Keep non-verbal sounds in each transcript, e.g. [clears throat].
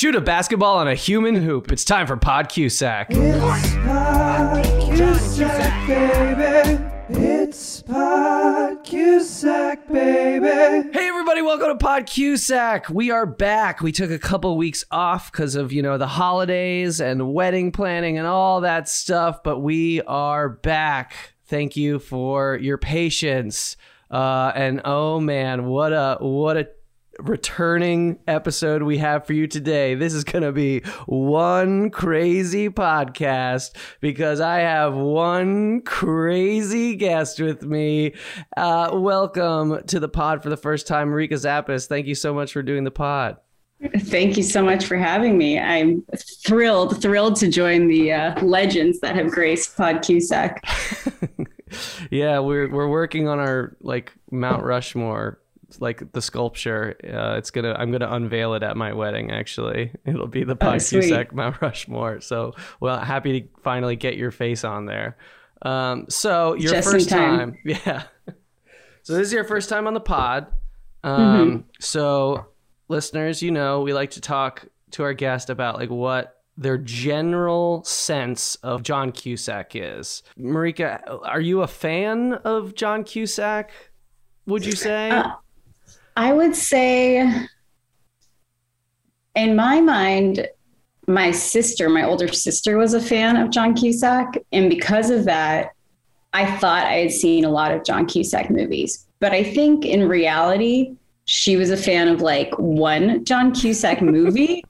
Shoot a basketball on a human hoop. It's time for Pod Cusack. It's Pod Cusack, baby. It's Pod Cusack, baby. Hey everybody, welcome to Pod Cusack. We are back. We took a couple weeks off because of, you know, the holidays and wedding planning and all that stuff, but we are back. Thank you for your patience. Uh, and oh man, what a what a returning episode we have for you today. This is going to be one crazy podcast because I have one crazy guest with me. Uh, welcome to the pod for the first time, Rika Zappas. Thank you so much for doing the pod. Thank you so much for having me. I'm thrilled, thrilled to join the uh, legends that have graced Pod Cusack. [laughs] yeah, we're we're working on our like Mount Rushmore like the sculpture. Uh, it's gonna I'm gonna unveil it at my wedding. Actually, it'll be the Pod sweet. Cusack Mount Rushmore. So, well, happy to finally get your face on there. Um, so your Just first time. time, [laughs] yeah. So this is your first time on the pod. Um, so listeners, you know we like to talk to our guest about like what their general sense of John Cusack is. Marika, are you a fan of John Cusack? Would you say? Uh, I would say, in my mind, my sister, my older sister, was a fan of John Cusack. And because of that, I thought I had seen a lot of John Cusack movies. But I think in reality, she was a fan of like one John Cusack [laughs] movie.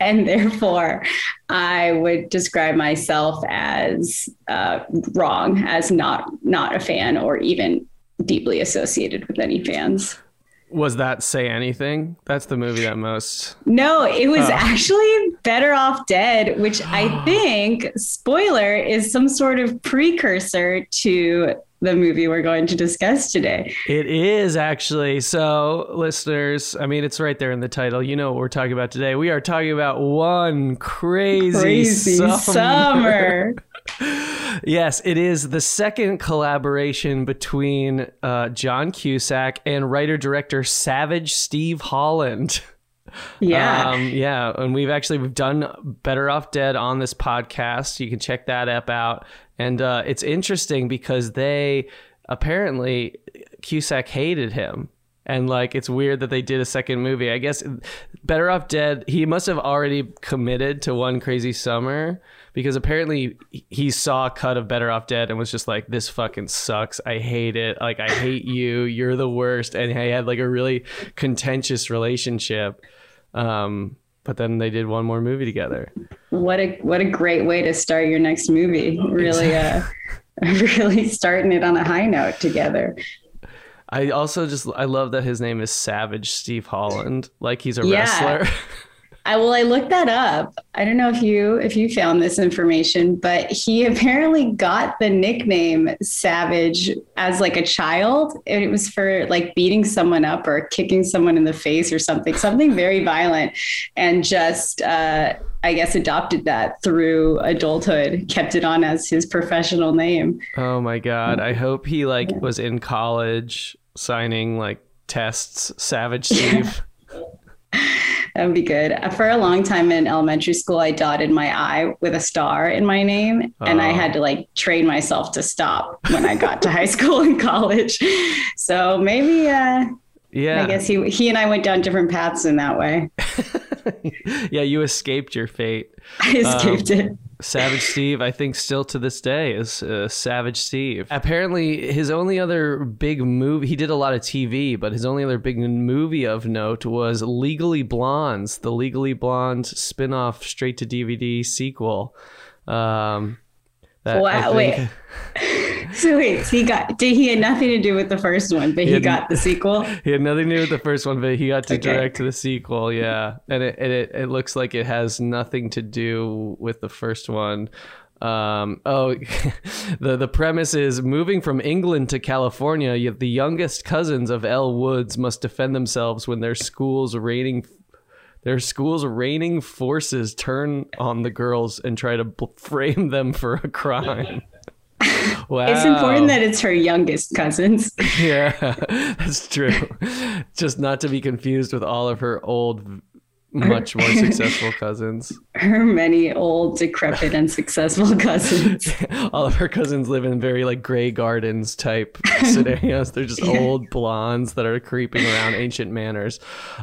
and therefore, I would describe myself as uh, wrong, as not not a fan, or even deeply associated with any fans. Was that Say Anything? That's the movie that most. No, it was Oh. actually Better Off Dead, which I [gasps] think, spoiler, is some sort of precursor to the movie we're going to discuss today. It is actually. So, listeners, I mean, it's right there in the title. You know what we're talking about today. We are talking about one crazy, Crazy summer. summer. [laughs] yes, it is the second collaboration between uh, John Cusack and writer director Savage Steve Holland. [laughs] Yeah. Um, yeah, and we've actually we've done Better Off Dead on this podcast. You can check that app out, and uh, it's interesting because they apparently Cusack hated him. And like it's weird that they did a second movie. I guess Better Off Dead, he must have already committed to One Crazy Summer because apparently he saw a cut of Better Off Dead and was just like, This fucking sucks. I hate it. Like I hate you. You're the worst. And he had like a really contentious relationship. Um, but then they did one more movie together. what a what a great way to start your next movie. Really uh [laughs] really starting it on a high note together. I also just I love that his name is Savage Steve Holland. Like he's a Yeah. wrestler. [laughs] I well, I looked that up. I don't know if you if you found this information, but he [laughs] apparently got the nickname Savage as like a child. And it was for like beating someone up or kicking someone in the face or something, something very violent, and just uh, I guess adopted that through adulthood, kept it on as his professional name. Oh my god. I hope he like was in college signing like tests Savage [laughs] Steve. [laughs] That would be good. For a long time in elementary school, I dotted my I with a star in my name, and I Oh. had to like train myself to stop when I got to high [laughs] school and college. So maybe, uh, yeah. I guess he he and I went down different paths in that way. [laughs] yeah, you escaped your fate. I escaped Um, it. Savage Steve, I think, still to this day is uh, Savage Steve. Apparently, his only other big movie, he did a lot of TV, but his only other big movie of note was Legally Blondes, the Legally Blonde spin off straight to DVD sequel. Um, that Wow, think- wait. [laughs] So wait, he got did he had nothing to do with the first one, but he, had- got the sequel. He had nothing to do with the first one, but he got to Okay. direct the sequel. Yeah, and it, and it it looks like it has nothing to do with the first one. Um, oh, [laughs] the the premise is moving from England to California. The youngest cousins of Elle Woods must defend themselves when their school's reigning their school's reigning forces turn on the girls and try to frame them for a crime. [laughs] Wow. It's important that it's her youngest cousins. [laughs] Yeah, [laughs] that's true. Just not to be confused with all of her old much more [laughs] successful cousins. Her many old, decrepit, and successful [laughs] cousins. [laughs] All of her cousins live in very like Grey Gardens type scenarios. They're just old blondes that are creeping around ancient manors.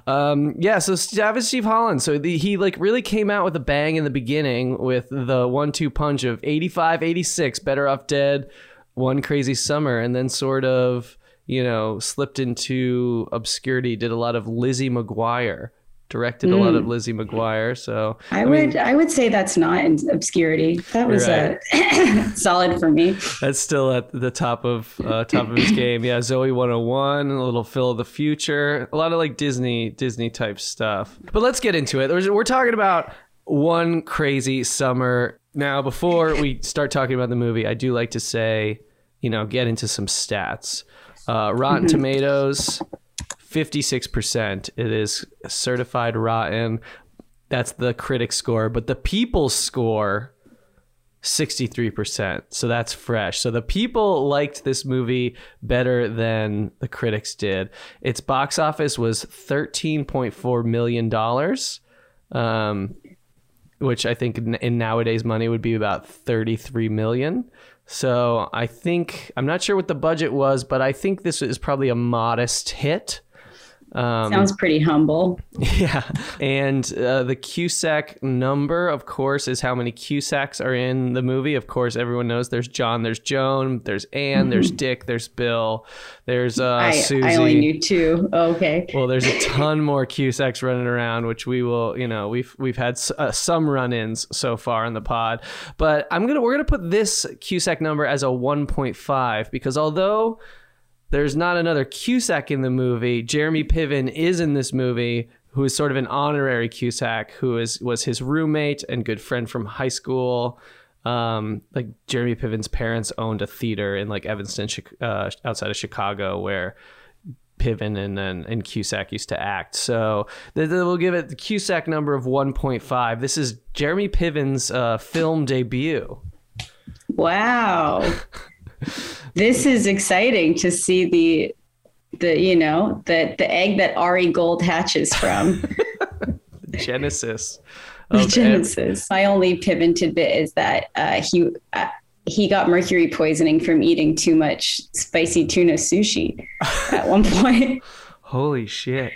Um, yeah, so Savage Steve Holland. So the, he like really came out with a bang in the beginning with the one-two punch of 85, 86, Better Off Dead, One Crazy Summer, and then sort of you know slipped into obscurity. Did a lot of Lizzie McGuire directed a lot of Lizzie McGuire. So I, would I would say that's not in obscurity. That was Right. uh, [laughs] solid for me. that's still at the top of uh, top of his [clears throat] game. Yeah, Zoey 101, a little Phil of the Future, a lot of like Disney Disney type stuff. But let's get into it. We're talking about one crazy summer. Now, before we start talking about the movie, I do like to say, you know, get into some stats. Uh, Rotten Tomatoes, 56%. It is certified rotten. That's the critic score, but the people's score 63%. So that's fresh. So the people liked this movie better than the critics did. Its box office was $13.4 million, um, which I think in, in nowadays money would be about 33 million. So I think, I'm not sure what the budget was, but I think this is probably a modest hit. Um, Sounds pretty humble. [laughs] yeah. And uh, the Cusack number, of course, is how many Cusacks are in the movie. Of course, everyone knows there's John, there's Joan, there's Anne, there's Dick, there's Bill, there's uh, I, Susie. I only knew two. Okay. well, there's a ton more Cusacks running around, which we will, you know, we've we've had uh, some run-ins so far in the pod, but I'm gonna we're gonna put this Cusack number as a 1.5 because although there's not another Cusack in the movie, Jeremy Piven is in this movie, who is sort of an honorary Cusack, who is was his roommate and good friend from high school. Um, like Jeremy Piven's parents owned a theater in like Evanston, uh, outside of Chicago, where Piven and and, and Cusack used to act. So th- th- we'll give it the Cusack number of 1.5. This is Jeremy Piven's uh, film debut. Wow. [laughs] this is exciting to see the the you know the the egg that Ari Gold hatches from. [laughs] Genesis. The of ev- Genesis. My only Piven tidbit is that uh, he uh, he got mercury poisoning from eating too much spicy tuna sushi at one [laughs] point. Holy shit.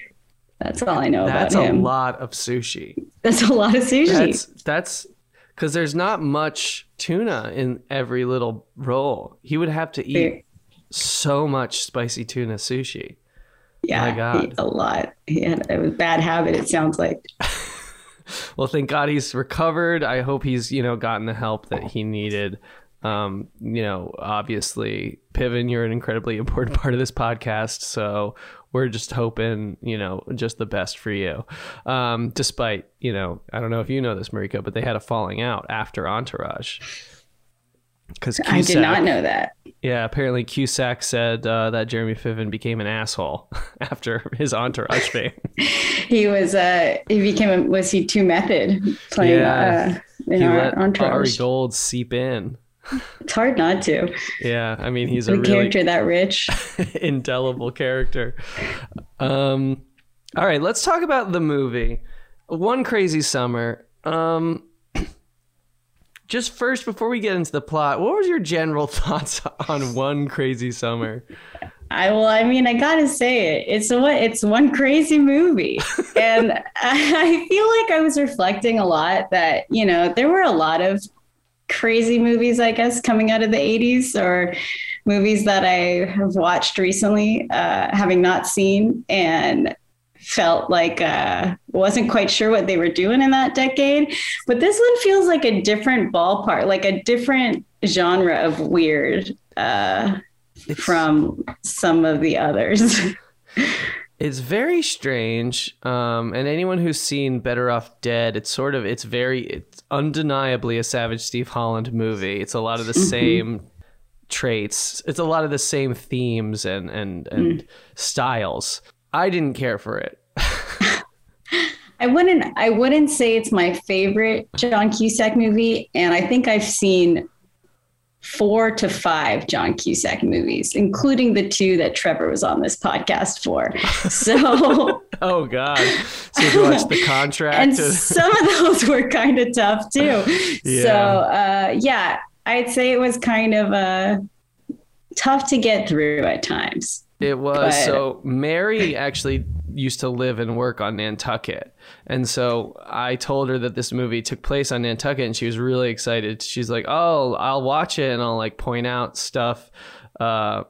That's all I know That's about him. That's a lot of sushi. That's a lot of sushi. That's that's because there's not much tuna in every little roll. He would have to eat so much spicy tuna sushi. yeah, my God. he- a lot. He had a bad habit. It sounds like. [laughs] Well, thank God he's recovered. I hope he's you know gotten the help that he needed. Um, you know, obviously, Piven, you're an incredibly [laughs] important part of this podcast, so we're just hoping you know just the best for you. Um, despite you know, I don't know if you know this, Mariko, but they had a falling out after Entourage. Because I did not know that. Yeah, apparently Cusack said uh, that Jeremy Piven became an asshole [laughs] after his Entourage fame. [laughs] He was. Uh, he became. A, was he too method playing? Yeah. Uh, in he our let Ari? Gold seep in. It's hard not to. Yeah, I mean he's a The really character that rich. [laughs] indelible character. Um, all right, let's talk about the movie. One Crazy Summer. Um, [clears throat] just first, before we get into the plot, what was your general [laughs] thoughts on One Crazy Summer? I well, I mean, I gotta say it. It's what? It's one crazy movie, [laughs] and I feel like I was reflecting a lot that you know there were a lot of crazy movies, I guess, coming out of the '80s or movies that I have watched recently, uh, having not seen, and felt like uh, wasn't quite sure what they were doing in that decade. But this one feels like a different ballpark, like a different genre of weird. Uh, from some of the others. [laughs] It's very strange. Um, and anyone who's seen Better Off Dead, it's sort of it's very it's undeniably a Savage Steve Holland movie. It's a lot of the same traits. It's a lot of the same themes and and and styles. I didn't care for it. [laughs] I wouldn't I wouldn't say it's my favorite John Cusack movie and I think I've seen four to five John Cusack movies, including the two that Trevor was on this podcast for. So, [laughs] Oh God! So you watch the contract? and some of those were kind of tough too. Yeah. So, uh, yeah, I'd say it was kind of uh, tough to get through at times. It was But- so Mary actually used to live and work on Nantucket. And so I told her that this movie took place on Nantucket and she was really excited. She's like, "Oh, I'll watch it and I'll like point out stuff uh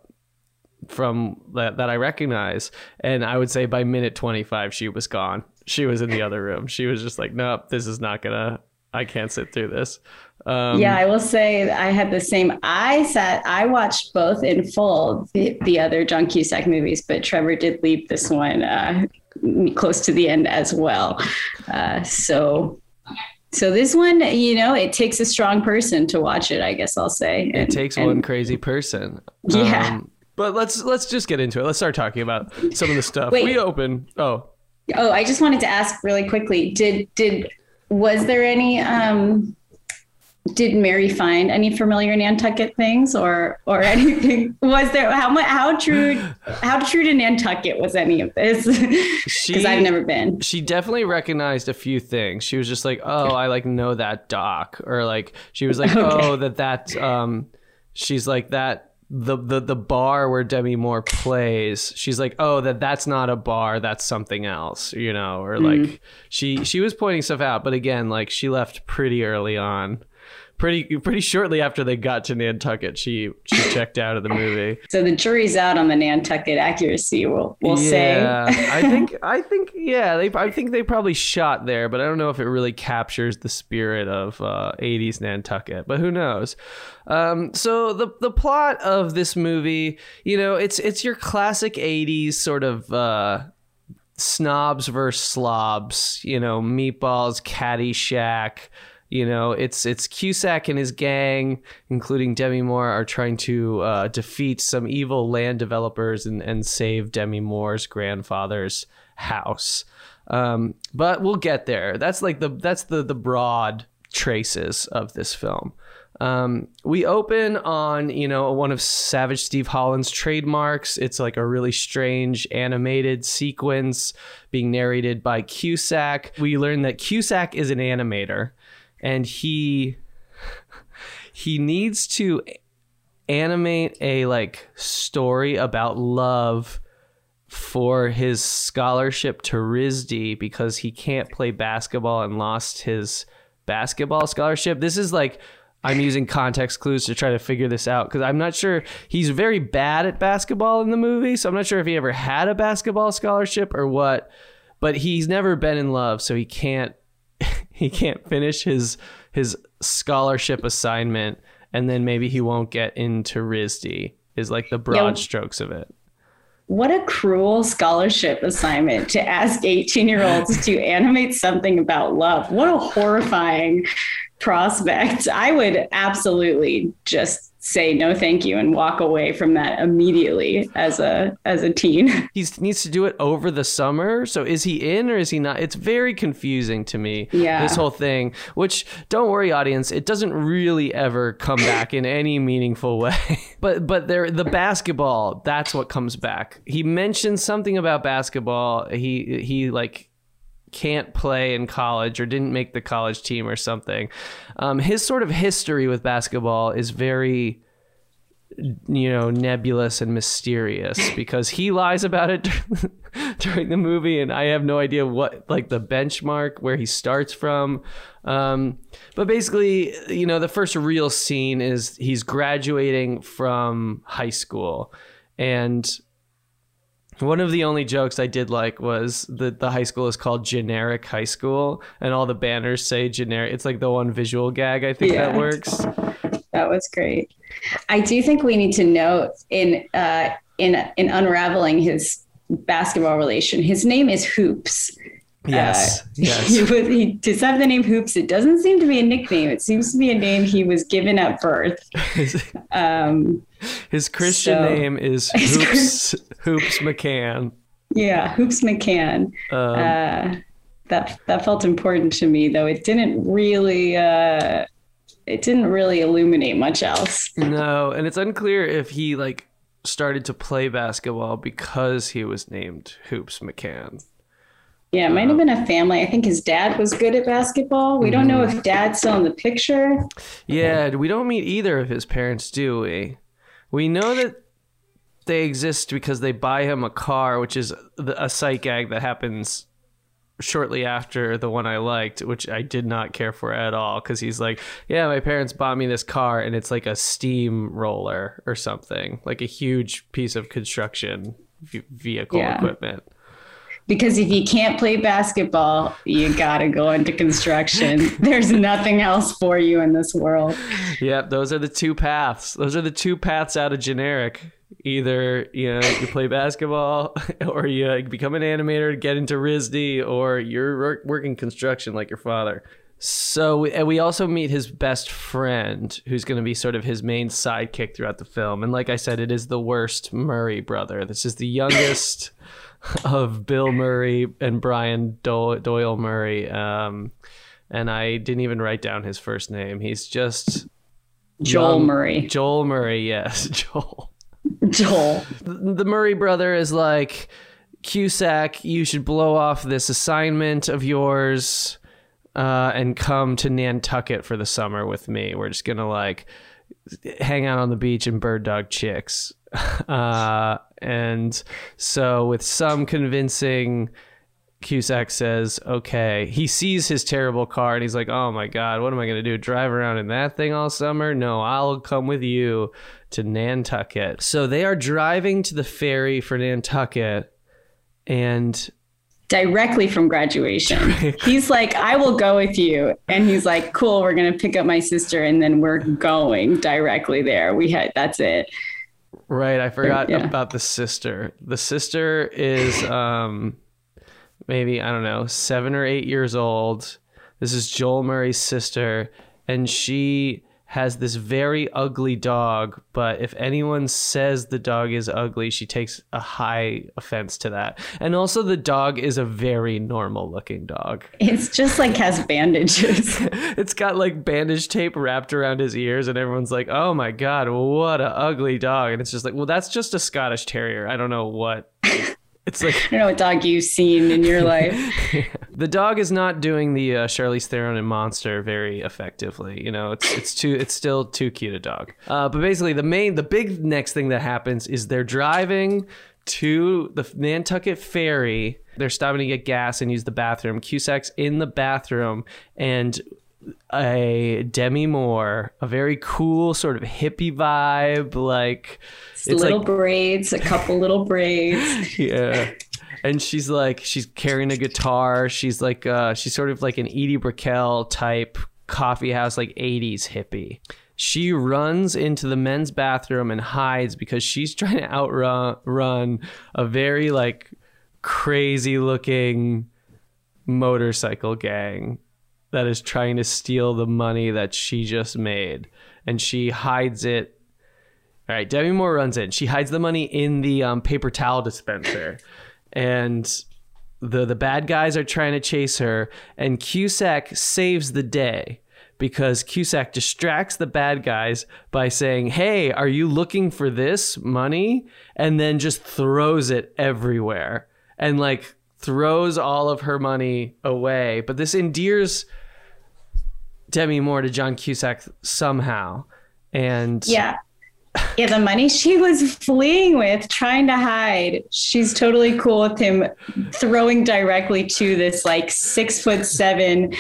from that that I recognize." And I would say by minute 25 she was gone. She was in the other room. She was just like, "Nope, this is not going to I can't sit through this." Um yeah, I will say I had the same. I sat, I watched both in full, the, the other John Cusack movies, but Trevor did leave this one uh, close to the end as well. Uh, so, so this one, you know, it takes a strong person to watch it. I guess I'll say it takes and- one crazy person. Yeah. Um, but let's let's just get into it. Let's start talking about some of the stuff. Wait. We open. Oh, Oh, I just wanted to ask really quickly. Did did was there any um did Mary find any familiar Nantucket things or or [laughs] anything? Was there how much how true how true to Nantucket was any of this? [laughs] Because I've never been. she definitely recognized a few things. She was just like, "Oh, I like know that dock," or like she was like, [laughs] Okay. "Oh, that that." Um, she's like that. The, the the bar where Demi Moore plays, she's like, oh, that that's not a bar, that's something else, you know, or like mm-hmm. she she was pointing stuff out, but again, like she left pretty early on, pretty pretty shortly after they got to Nantucket, she she [laughs] checked out of the movie. So the jury's out on the Nantucket accuracy. We'll we'll yeah, say. I think I think yeah, they I think they probably shot there, but I don't know if it really captures the spirit of uh, 80s Nantucket. But who knows? Um, so the the plot of this movie, you know, it's it's your classic 80s sort of uh, snobs versus slobs, you know, meatballs, Caddyshack. You know, it's it's Cusack and his gang, including Demi Moore, are trying to uh, defeat some evil land developers and, and save Demi Moore's grandfather's house. Um, but we'll get there. That's like the that's the the broad traces of this film. Um, we open on you know one of Savage Steve Holland's trademarks. It's like a really strange animated sequence being narrated by Cusack. We learn that Cusack is an animator, and he he needs to animate a like story about love for his scholarship to RISD because he can't play basketball and lost his basketball scholarship. This is like I'm using context clues to try to figure this out because I'm not sure he's very bad at basketball in the movie, so I'm not sure if he ever had a basketball scholarship or what. But he's never been in love, so he can't he can't finish his his scholarship assignment, and then maybe he won't get into RISD. Is like the broad Yeah. strokes of it. What a cruel scholarship assignment to ask 18 year olds to animate something about love. What a horrifying prospect. I would absolutely just say no thank you and walk away from that immediately as a as a teen. [laughs] he needs to do it over the summer. So is he in or is he not? It's very confusing to me. Yeah. This whole thing, which don't worry, audience, it doesn't really ever come back in any meaningful way. [laughs] but but there the basketball, that's what comes back. He mentioned something about basketball. He he like can't play in college or didn't make the college team or something. Um, his sort of history with basketball is very you know nebulous and mysterious [laughs] because he lies about it [laughs] during the movie and i have no idea what like the benchmark where he starts from um, but basically you know the first real scene is he's graduating from high school and one of the only jokes I did like was that the high school is called Generic High School, and all the banners say generic. It's like the one visual gag I think that works. That was great. I do think we need to note in uh, in in unraveling his basketball relation. His name is Hoops. Yes, Uh, yes. [laughs] He was, he does have the name Hoops. It doesn't seem to be a nickname. It seems to be a name he was given at birth. His, [laughs] Um, his Christian So- name is [laughs] Hoops Hoops McCann. yeah, Hoops McCann. Um, Uh, that that felt important to me, though it didn't really. Uh, it didn't really illuminate much else. No, and it's unclear if he like started to play basketball because he was named Hoops McCann. Yeah, it might have been a family. I think his dad was good at basketball. We don't know mm-hmm. if dad's still in the picture. Yeah, we don't meet either of his parents, do we? We know that they exist because they buy him a car, which is a sight gag that happens shortly after the one I liked, which I did not care for at all. Because he's like, "Yeah, my parents bought me this car, and it's like a steam roller or something, like a huge piece of construction vehicle Yeah. equipment." Because if you can't play basketball, you gotta go into construction. [laughs] There's nothing else for you in this world. Yep, those are the two paths. Those are the two paths out of generic. Either you know you play basketball, [laughs] or you become an animator, get into RISD, or you're working construction like your father. So and we also meet his best friend, who's going to be sort of his main sidekick throughout the film. And like I said, it is the worst Murray brother. This is the youngest [laughs] [laughs] of Bill Murray and Brian Do- Doyle Murray. Um, and I didn't even write down his first name. He's just Joel Young- Murray. Joel Murray, yes, [laughs] Joel. Joel. The Murray brother is like, Cusack, you should blow off this assignment of yours uh, and come to Nantucket for the summer with me. We're just gonna like hang out on the beach and bird dog chicks. [laughs] Uh, and so, with some convincing, Cusack says, okay. He sees his terrible car and he's like, oh my God, what am I going to do? Drive around in that thing all summer? No, I'll come with you to Nantucket. So they are driving to the ferry for Nantucket and Directly from graduation. [laughs] He's like, I will go with you. And he's like, cool, we're gonna pick up my sister and then we're going directly there. We had that's it. Right, I forgot Yeah. about the sister. The sister is um maybe I don't know, 7 or 8 years old. This is Joel Murray's sister and she has this very ugly dog, but if anyone says the dog is ugly, she takes a high offense to that. And also the dog is a very normal looking dog. It's just like has bandages. [laughs] it's got like bandage tape wrapped around his ears and everyone's like oh my god what a ugly dog and it's just like well that's just a scottish terrier i don't know what [laughs] it's like I don't know what dog you've seen in your life. [laughs] the dog is not doing the uh, Charlize Theron and Monster very effectively. You know, it's it's too it's still too cute a dog. Uh, but basically, the main the big next thing that happens is they're driving to the Nantucket ferry. They're stopping to get gas and use the bathroom. Cusack's in the bathroom and a Demi Moore, a very cool sort of hippie vibe, like it's little like braids, a couple little braids. [laughs] yeah. And she's like, she's carrying a guitar. She's like, uh, she's sort of like an Edie Brickell type coffee house, like 80s hippie. She runs into the men's bathroom and hides because she's [laughs] trying to outrun run a very like crazy looking motorcycle gang that is trying to steal the money that she just made. And she hides it all right, Demi Moore runs in. She hides the money in the um, paper towel dispenser, and the the bad guys are trying to chase her. And Cusack saves the day because Cusack distracts the bad guys by saying, "Hey, are you looking for this money?" And then just throws it everywhere and like throws all of her money away. But this endears Demi Moore to John Cusack somehow. And Yeah. Yeah, the money she was fleeing with, trying to hide, she's totally cool with him throwing directly to this like six foot seven,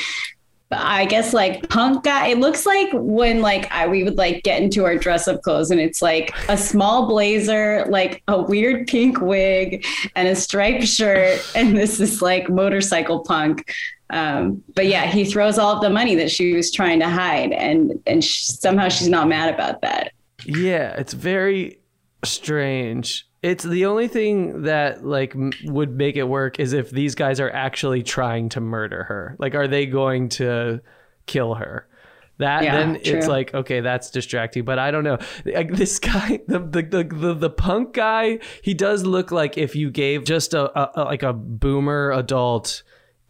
I guess like punk guy. It looks like when like I we would like get into our dress up clothes and it's like a small blazer, like a weird pink wig, and a striped shirt, and this is like motorcycle punk. Um, but yeah, he throws all of the money that she was trying to hide, and and sh- somehow she's not mad about that. Yeah, it's very strange. It's the only thing that like m- would make it work is if these guys are actually trying to murder her. Like, are they going to kill her? That Yeah, then it's like okay, that's distracting. But I don't know. Like this [laughs] guy, the the, the the the punk guy, he does look like if you gave just a, a like a boomer adult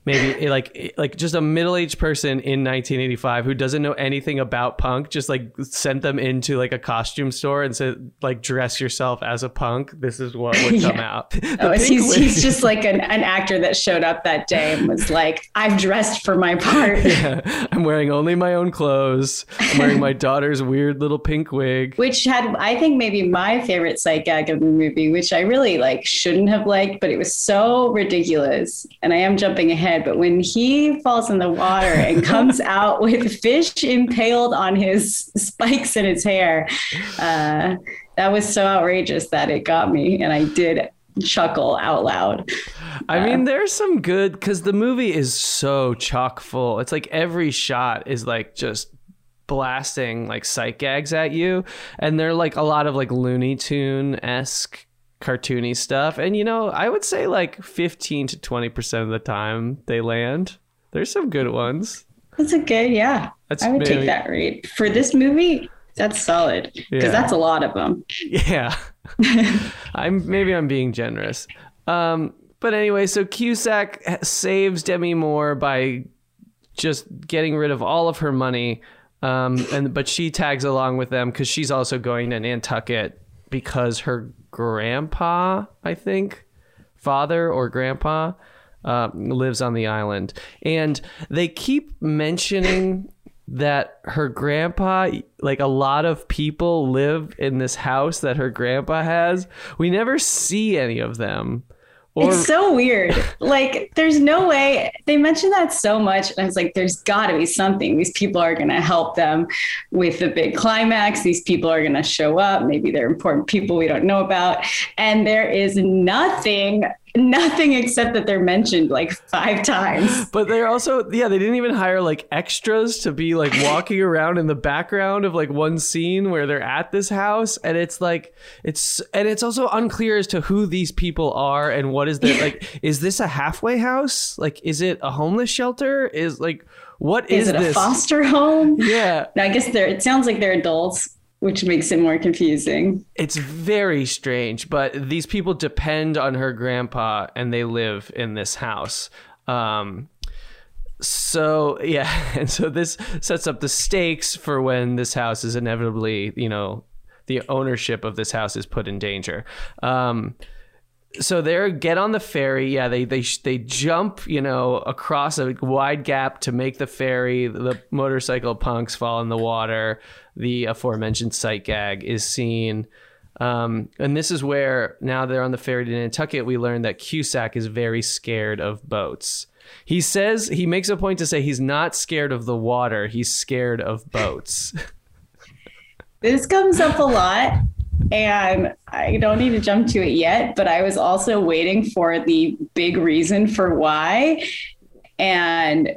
maybe eh, like eh, like just a middle-aged person in 1985 who doesn't know anything about punk just like sent them into like a costume store and said like dress yourself as a punk this is what would [laughs] come Yeah. out oh, The Oh, he's, he's just like an, an actor that showed up that day and was like, I've dressed for my part. [laughs] Yeah, I'm wearing only my own clothes. I'm wearing my [laughs] daughter's weird little pink wig. Which had, I think, maybe my favorite sight gag of the movie, which I really like shouldn't have liked, but it was so ridiculous. And I am jumping ahead, but when he falls in the water and [laughs] comes out with fish impaled on his spikes in his hair, uh, that was so outrageous that it got me, and I did chuckle out loud. I mean, there's some good because the movie is so chock full. It's like every shot is like just blasting like sight gags at you, and they're like a lot of like Looney Tune esque cartoony stuff. And you know, I would say like 15 to 20 percent of the time they land. There's some good ones. That's a good, yeah. That's I would maybe- take that rate for this movie. That's solid because Yeah. that's a lot of them. Yeah. [laughs] I'm maybe I'm being generous. Um, but anyway, so Cusack saves Demi Moore by just getting rid of all of her money. Um, and but she tags along with them because she's also going to Nantucket because her grandpa, I think, father or grandpa, uh, lives on the island, and they keep mentioning that her grandpa, like a lot of people, live in this house that her grandpa has. We never see any of them. Or it's so weird. Like, there's no way they mentioned that so much. And I was like, there's got to be something. These people are going to help them with the big climax. These people are going to show up. Maybe they're important people we don't know about. And there is nothing, nothing except that they're mentioned like five times. But they're also yeah, they didn't even hire like extras to be like walking [laughs] around in the background of like one scene where they're at this house and it's like it's and it's also unclear as to who these people are and what is their like [laughs] is this a halfway house? Like is it a homeless shelter? Is like what Is, is, it a foster home? Yeah, No, I guess they're, it sounds like they're adults, which makes it more confusing. it's very strange, but these people depend on her grandpa and they live in this house. Um, so yeah, [laughs] and so this sets up the stakes for when this house is inevitably, you know, the ownership of this house is put in danger. Um, so they get on the ferry. Yeah, they they they jump, you know, across a wide gap to make the ferry. The motorcycle punks fall in the water. The aforementioned sight gag is seen. Um, and this is where now they're on the ferry to Nantucket. We learn that Cusack is very scared of boats. He says he makes a point to say he's not scared of the water. He's scared of boats. [laughs] This comes up a lot, and I don't need to jump to it yet, but I was also waiting for the big reason for why. And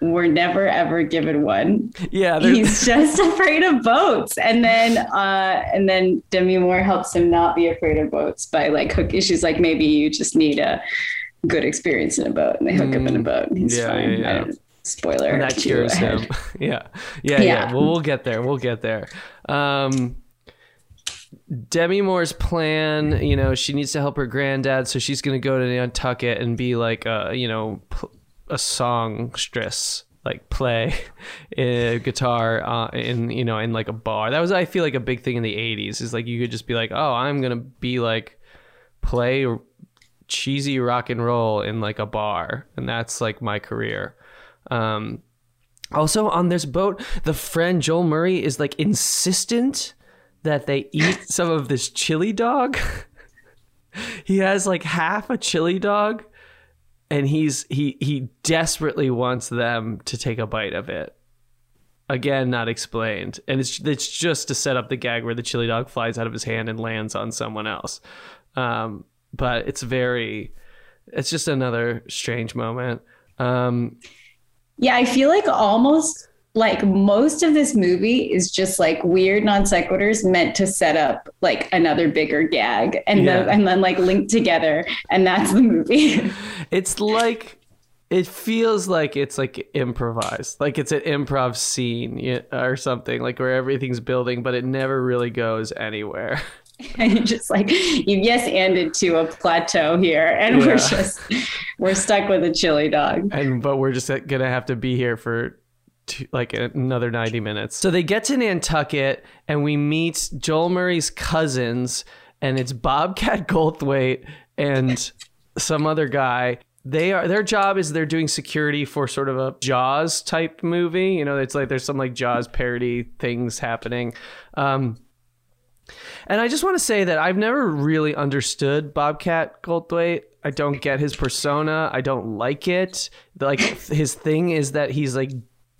we're never ever given one. yeah, [laughs] He's just afraid of boats. And then uh and then Demi Moore helps him not be afraid of boats by like hook she's like, maybe you just need a good experience in a boat. And they hook up in a boat and he's Mm. Yeah, fine. yeah, yeah. Spoiler. and that cures him. [laughs] yeah. yeah, yeah, Yeah. Well, we'll get there. We'll get there. Um, Demi Moore's plan, you know, she needs to help her granddad, so she's going to go to Nantucket and be like a, you know, a songstress, like play a [laughs] guitar uh, in, you know, in like a bar. That was, I feel like, a big thing in the '80s. Is like you could just be like, oh, I'm going to be like play cheesy rock and roll in like a bar, and that's like my career. Um, also, on this boat, the friend Joel Murray is like insistent that they eat some of this chili dog. he has like half a chili dog, and he's he he desperately wants them to take a bite of it. Again, not explained, and it's it's just to set up the gag where the chili dog flies out of his hand and lands on someone else. Um, but it's very, it's just another strange moment. Um, Yeah, I feel like almost like most of this movie is just like weird non sequiturs meant to set up like another bigger gag and Yeah. then and then like linked together and that's the movie. [laughs] It's like it feels like it's like improvised, like it's an improv scene or something, like where everything's building, but it never really goes anywhere. [laughs] and you're just like you yes ended to a plateau here and we're just we're stuck with a chili dog and but we're just gonna have to be here for like another 90 minutes so they get to nantucket and we meet joel murray's cousins and it's bobcat [laughs] goldthwait and some other guy they are their job is they're doing security for sort of a jaws type movie you know it's like there's some like jaws parody things happening um and I just want to say that I've never really understood Bobcat Goldthwait. I don't get his persona. I don't like it. Like his thing is that he's like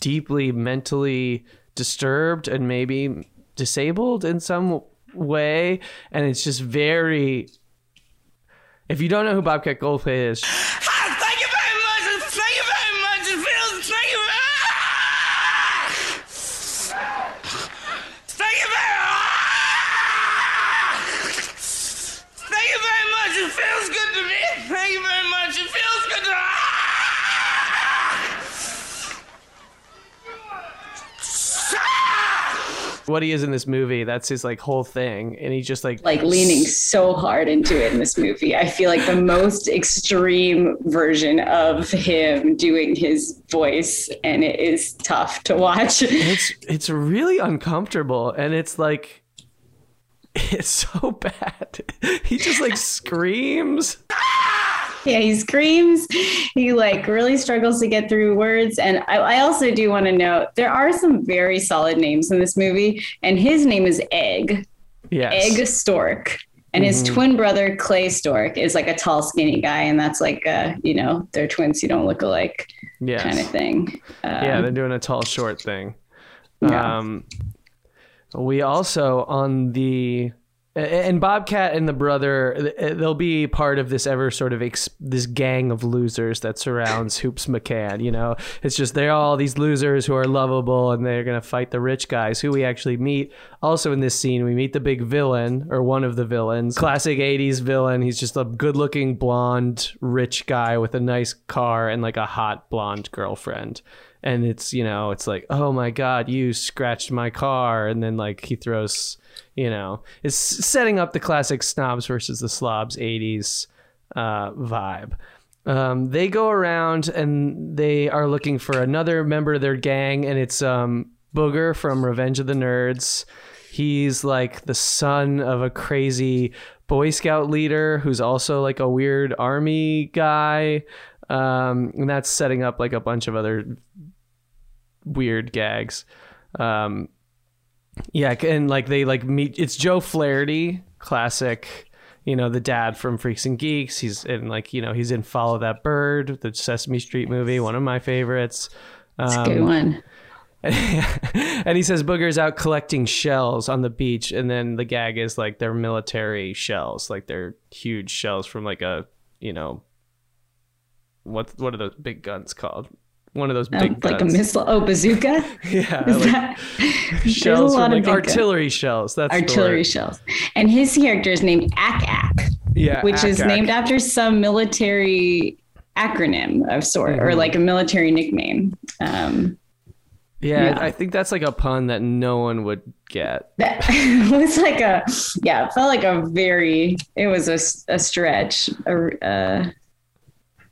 deeply mentally disturbed and maybe disabled in some way, and it's just very. If you don't know who Bobcat Goldthwait is, Ah, Thank you very much. Thank you very much. It feels. Thank you. Ah! Thank you very. Ah! Thank you very much. It feels good to me. Thank you very much. It feels good to. Ah! What he is in this movie, that's his like whole thing, and he's just like like leaning so hard into it in this movie. I feel like the most extreme version of him doing his voice and it is tough to watch. It's it's really uncomfortable and it's like [laughs] it's so bad. [laughs] He just like screams [laughs] Yeah, he screams. He like really struggles to get through words. And I, I also do want to note there are some very solid names in this movie, and his name is Egg, yes Egg Stork. And his twin brother Clay Stork is like a tall, skinny guy, and that's like, uh, you know, they're twins. You don't look alike, yes. kind of thing. Uh, yeah they're doing a tall short thing Yeah. um we also on the and Bobcat and the brother, they'll be part of this ever sort of ex- this gang of losers that surrounds [laughs] Hoops McCann. You know, it's just they're all these losers who are lovable, and they're gonna fight the rich guys who we actually meet. Also in this scene, we meet the big villain or one of the villains, classic '80s villain. He's just a good-looking blonde rich guy with a nice car and like a hot blonde girlfriend and it's you know it's like oh my god you scratched my car. And then like he throws you know it's setting up the classic snobs versus the slobs 80s uh, vibe. Um, they go around and they are looking for another member of their gang and it's um, booger from revenge of the nerds. He's like the son of a crazy boy scout leader who's also like a weird army guy. Um, and that's setting up like a bunch of other weird gags. Um, yeah, and like they like meet. It's Joe Flaherty, classic. You know the dad from Freaks and Geeks. He's in like you know he's in Follow That Bird, the Sesame Street movie, one of my favorites. it's a good one. [laughs] and he says Booger's out collecting shells on the beach, and then the gag is like they're military shells, like they're huge shells from like a you know what what are those big guns called? One of those big Um, like a missile. Oh, bazooka. [laughs] yeah, Is like that- [laughs] There's a lot from of like artillery shells. That's artillery shells. And his character is named Ak Ak, Yeah, which is Ak-Ak. named after some military acronym of sort, or Mhm. like a military nickname. Um, Yeah, Yeah. I think that's like a pun that no one would get. [laughs] that was like a, yeah, it felt like a very, it was a stretch. a- Uh,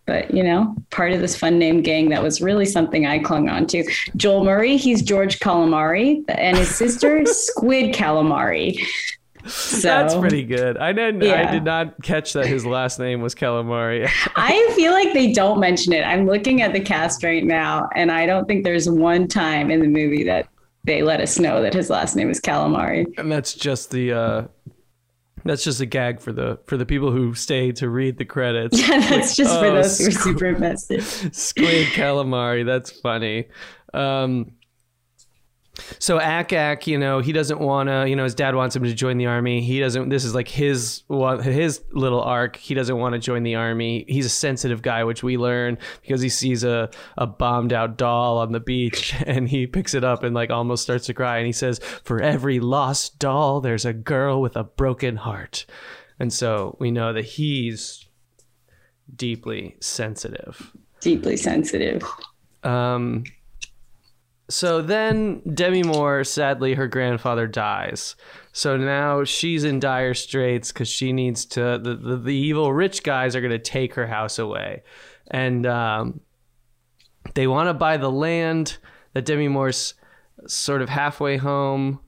but you know, part of this fun name gang that was really something I clung on to. Joel Murray, he's George Calamari, and his sister [laughs] Squid Calamari. So That's pretty good. I didn't. Yeah. I did not catch that his last name was Calamari. [laughs] I feel like they don't mention it. I'm looking at the cast right now, and I don't think there's one time in the movie that they let us know that his last name is Calamari. and that's just the. uh that's just a gag for the for the people who stay to read the credits. [laughs] Yeah, that's just for oh, those who are super invested. [laughs] Squid calamari. That's funny. Um, so Ak Ak, you know, he doesn't want to. You know, his dad wants him to join the army. He doesn't. This is like his his little arc. He doesn't want to join the army. He's a sensitive guy, which we learn because he sees a a bombed out doll on the beach [laughs] and he picks it up and like almost starts to cry. And he says, "For every lost doll, there's a girl with a broken heart." And so we know that he's deeply sensitive. Deeply sensitive. Um, So then Demi Moore, sadly, her grandfather dies. So now she's in dire straits because she needs to. The, the, the evil rich guys are going to take her house away. And um, they want to buy the land that Demi Moore's sort of halfway home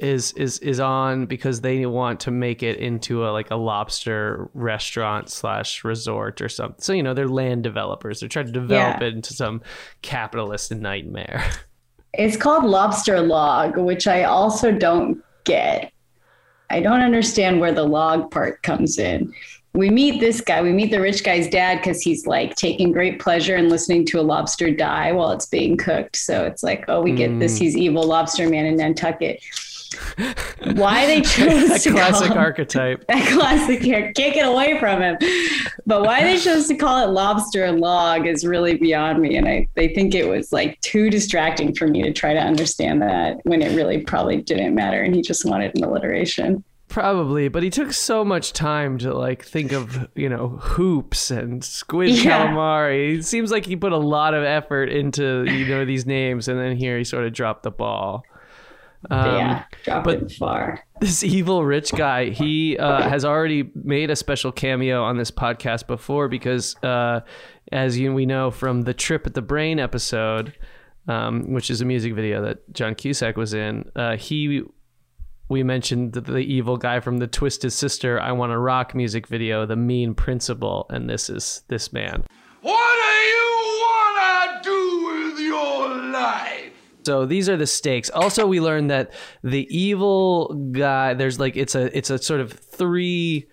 is is is on because they want to make it into a like a lobster restaurant slash resort or something. So you know they're land developers. They're trying to develop Yeah. it into some capitalist nightmare. [laughs] It's called Lobster Log, which I also don't get. I don't understand where the log part comes in. We meet this guy, we meet the rich guy's dad because he's like taking great pleasure in listening to a lobster die while it's being cooked. So it's like, oh, we get this. Mm. He's evil lobster man in Nantucket. Why they [laughs] chose [laughs] a to classic call archetype. that classic here. Can't get away from him. But why they chose to call it lobster log is really beyond me. And I they think it was like too distracting for me to try to understand that when it really probably didn't matter and he just wanted an alliteration. Probably, but he took so much time to like think of, you know, hoops and squid Yeah. calamari. It seems like he put a lot of effort into, you know, these names and then here he sort of dropped the ball. Um, yeah, drop but- far. this evil rich guy he uh, has already made a special cameo on this podcast before because uh, as you we know from the trip at the brain episode um, which is a music video that john cusack was in uh, he we mentioned the, the evil guy from the twisted sister i want to rock music video the mean principal and this is this man What do you wanna do with your life? So these are the stakes. Also, we learned that the evil guy. There's like it's a it's a sort of three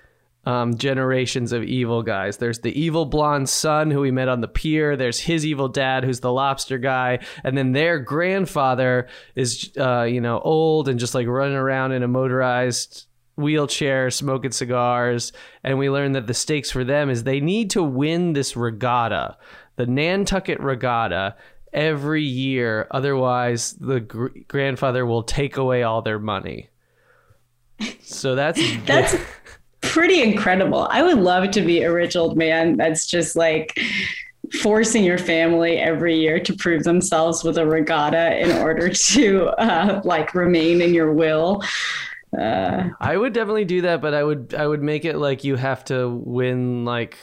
um, generations of evil guys. There's the evil blonde son who we met on the pier. There's his evil dad who's the lobster guy, and then their grandfather is uh, you know old and just like running around in a motorized wheelchair smoking cigars and we learned that the stakes for them is they need to win this regatta the nantucket regatta every year otherwise the gr- grandfather will take away all their money so that's [laughs] That's [laughs] pretty incredible. I would love to be a rich old man that's just like forcing your family every year to prove themselves with a regatta in order [laughs] to uh, like remain in your will. Uh, I would definitely do that, but I would I would make it like you have to win like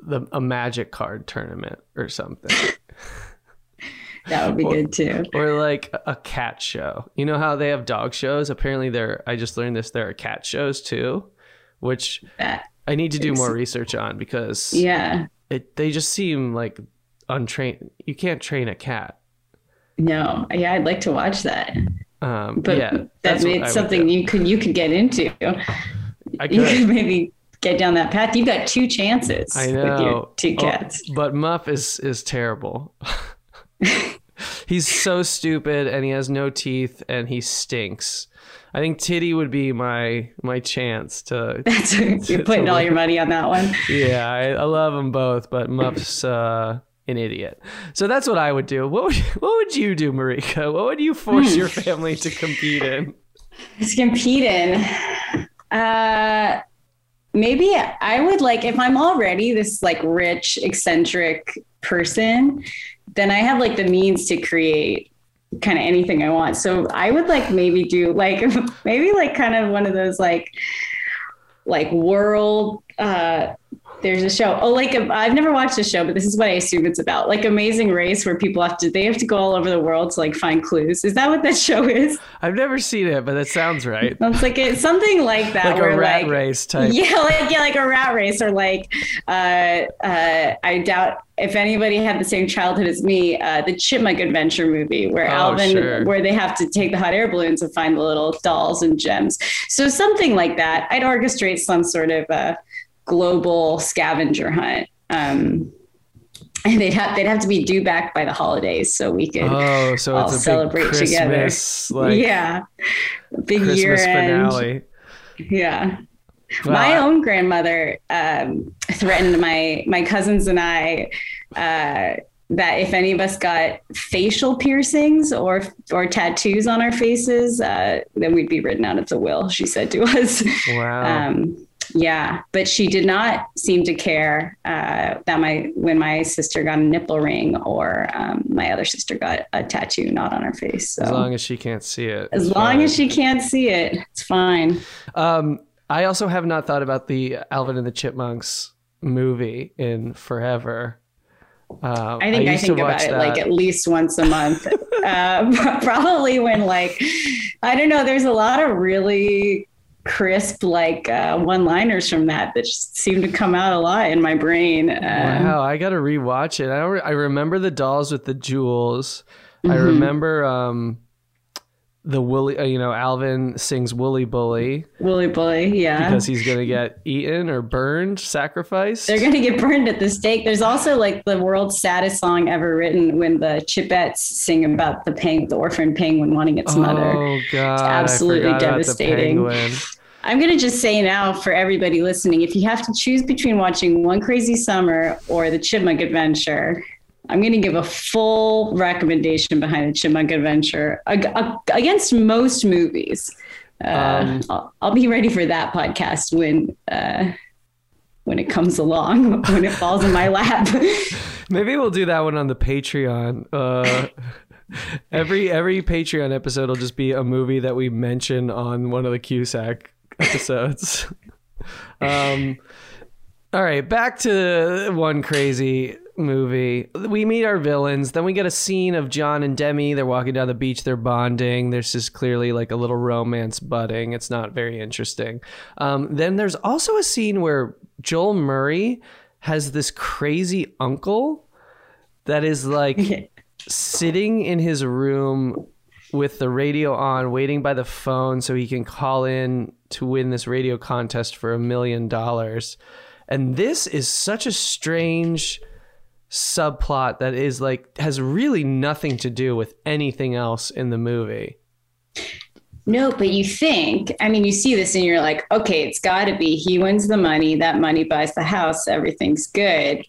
the a magic card tournament or something. [laughs] that would be good too. or like a cat show. You know how they have dog shows? Apparently there I just learned this there are cat shows too, which That, I need to do more research on because yeah. it they just seem like untrained. You can't train a cat. No, yeah, I'd like to watch that. Um, But yeah, that that's something you could you could get into. I You could. could maybe get down that path. You've got two chances I with know. your two Oh, cats. but Muff is is terrible. [laughs] He's so stupid and he has no teeth and he stinks. I think Titty would be my my chance to. [laughs] That's you're putting all your money on that one. Yeah, I, I love them both, but Muff's uh, an idiot. So that's what I would do. What would [laughs] what would you do, Marika? What would you force Hmm. your family to compete in? to compete in. Uh, maybe I would like if I'm already this like rich, eccentric person, then I have like the means to create kind of anything I want. So I would like maybe do like [laughs] maybe like kind of one of those like like world uh there's a show oh like i i've never watched the show but this is what i assume it's about like amazing race where people have to they have to go all over the world to like find clues is that what that [laughs] show is I've never seen it, but that sounds right. it's like it's something like that Like a rat like race type. [laughs] yeah like yeah like a rat race or like uh uh i doubt if anybody had the same childhood as me uh the chipmunk adventure movie where Oh, alvin sure. where they have to take the hot air balloons and find the little dolls and gems so something like that i'd orchestrate some sort of uh global scavenger hunt um and they'd have they'd have to be due back by the holidays so we could Oh, so all it's a celebrate together. Like yeah big Christmas year end finale. yeah Wow, my own grandmother um, threatened my my cousins and I uh, that if any of us got facial piercings or or tattoos on our faces, uh, then we'd be written out of the will. She said to us. Wow. Um, Yeah, but she did not seem to care uh, that my when my sister got a nipple ring or um, my other sister got a tattoo not on her face. So As long as she can't see it. as long fine. as she can't see it, it's fine. Um, I also have not thought about the Alvin and the Chipmunks movie in forever. Um, I think I, to think about it that. like at least once a month. [laughs] uh, [laughs] probably when like I don't know. There's a lot of really crisp like uh, one-liners from that that just seem to come out a lot in my brain. Um, Wow, I gotta rewatch it. I don't, I remember the dolls with the jewels. I Mm-hmm. remember um, the woolly. Uh, you know, Alvin sings "Woolly Bully" Woolly Bully, yeah. because he's gonna get eaten or burned, sacrificed. They're gonna get burned at the stake. There's also like the world's saddest song ever written when the Chipettes sing about the peng- the orphan penguin wanting its mother. Oh god, absolutely I forgot about the devastating. I'm gonna just say now for everybody listening, if you have to choose between watching One Crazy Summer or The Chipmunk Adventure, I'm gonna give a full recommendation behind The Chipmunk Adventure ag- ag- against most movies. Uh, Um, I'll, I'll be ready for that podcast when uh, when it comes along, [laughs] when it falls in my lap. [laughs] Maybe we'll do that one on the Patreon. Uh, [laughs] every every Patreon episode will just be a movie that we mention on one of the Cusack episodes. um, all right, back to one crazy movie. We meet our villains. Then we get a scene of John and Demi. They're walking down the beach. They're bonding. There's just clearly like a little romance budding. It's not very interesting. Um, then there's also a scene where Joel Murray has this crazy uncle that is like [laughs] sitting in his room with the radio on, waiting by the phone so he can call in to win this radio contest for a million dollars. And this is such a strange subplot that is like has really nothing to do with anything else in the movie. No, but you think, I mean, you see this and you're like, okay, it's got to be he wins the money, that money buys the house, everything's good.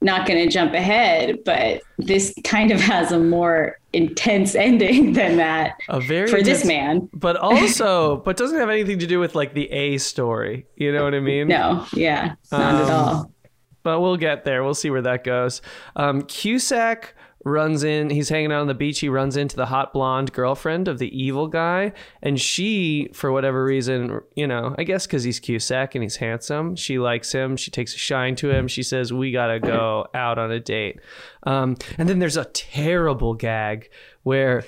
Not going to jump ahead, but this kind of has a more intense [laughs] ending than that A very for this man. but [laughs] also but doesn't have anything to do with like the A story. You know what I mean? No, yeah, not at Um, all. But we'll get there. We'll see where that goes. Um, Cusack runs in. He's hanging out on the beach. He runs into the hot blonde girlfriend of the evil guy, and she, for whatever reason, you know, I guess because he's Cusack and he's handsome, she likes him. She takes a shine to him. She says, "We gotta go out on a date." Um, and then there's a terrible gag where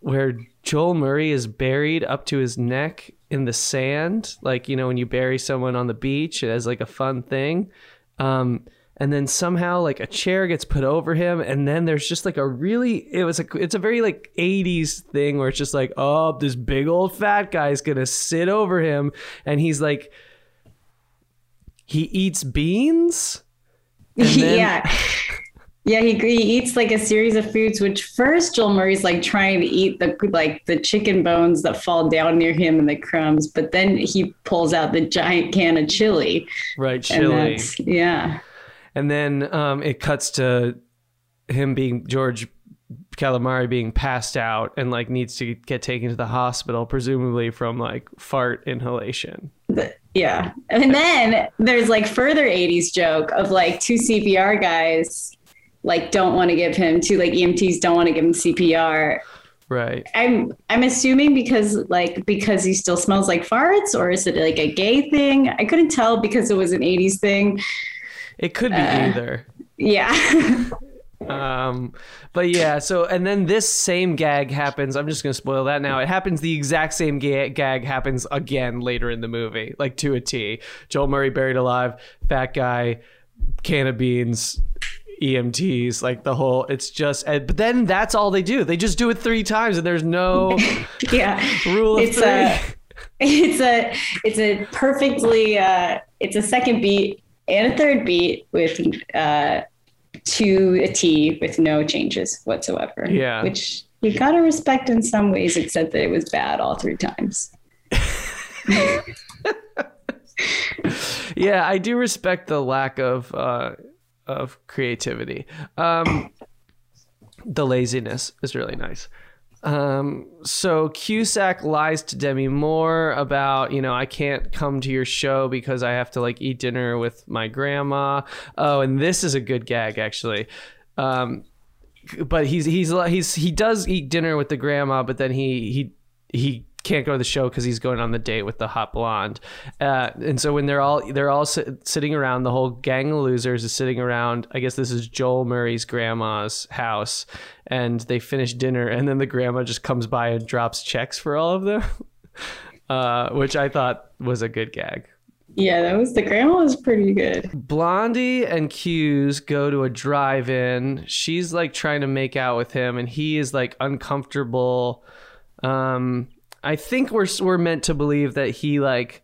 where Joel Murray is buried up to his neck in the sand, like you know when you bury someone on the beach as like a fun thing. Um, and then somehow like a chair gets put over him, and then there's just like a really it was a it's a very like 80s thing where it's just like oh this big old fat guy's gonna sit over him, and he's like he eats beans. [laughs] Then- yeah. [laughs] Yeah, he, he eats like a series of foods. Which first, Joel Murray's like trying to eat the like the chicken bones that fall down near him and the crumbs, but then he pulls out the giant can of chili. Right, chili. yeah, And then um, it cuts to him being George Calamari being passed out and like needs to get taken to the hospital, presumably from like fart inhalation. yeah. And then there's like further '80s joke of like two CPR guys like don't want to give him to like EMTs don't want to give him CPR. Right. I'm I'm assuming because like because he still smells like farts, or is it like a gay thing? I couldn't tell because it was an '80s thing. It could be Uh. either. Yeah. [laughs] Um, but yeah, so and then this same gag happens. I'm just gonna spoil that now. It happens. The exact same ga- gag happens again later in the movie, like to a T. Joel Murray buried alive, fat guy, can of beans, EMTs, like the whole. It's just. But then that's all they do. They just do it three times, and there's no [laughs] yeah. rule of It's three. a [laughs] it's a it's a perfectly uh it's a second beat and a third beat with uh to a T with no changes whatsoever. Yeah. Which you gotta respect in some ways, except that it was bad all three times. [laughs] yeah, I do respect the lack of uh, of creativity. Um, the laziness is really nice. Um, so Cusack lies to Demi Moore about, you know, I can't come to your show because I have to like eat dinner with my grandma. Oh, and this is a good gag actually. Um, but he's he's he's he does eat dinner with the grandma, but then he he he can't go to the show because he's going on the date with the hot blonde. Uh, and so when they're all they're all sit, sitting around, the whole gang of losers is sitting around. I guess this is Joel Murray's grandma's house, and they finish dinner, and then the grandma just comes by and drops checks for all of them, [laughs] uh, which I thought was a good gag. Yeah, that was the grandma was pretty good. Blondie and Q's go to a drive-in. She's like trying to make out with him, and he is like uncomfortable. Um, I think we're we're meant to believe that he like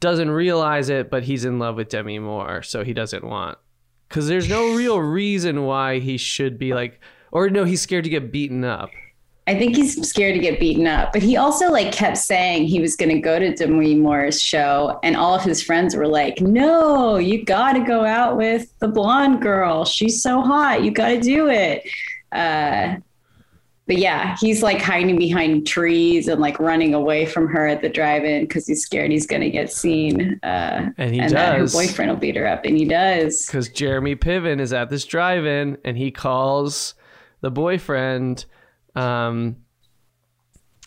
doesn't realize it, but he's in love with Demi Moore, so he doesn't want. Because there's no real reason why he should be like, or no, he's scared to get beaten up. I think he's scared to get beaten up, but he also like kept saying he was going to go to Demi Moore's show, and all of his friends were like, "No, you got to go out with the blonde girl. She's so hot. You got to do it." Uh, but yeah, he's like hiding behind trees and like running away from her at the drive-in because he's scared he's going to get seen, uh, And he that her boyfriend will beat her up, and he does. because Jeremy Piven is at this drive-in and he calls the boyfriend um,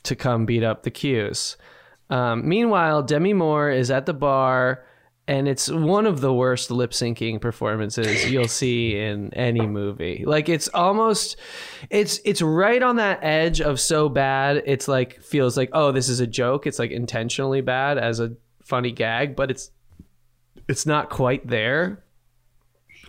to come beat up the Qs. Um, meanwhile, Demi Moore is at the bar, and it's one of the worst lip syncing performances you'll see in any movie. Like it's almost, it's it's right on that edge of so bad. It's like feels like oh this is a joke. It's like intentionally bad as a funny gag, but it's it's not quite there.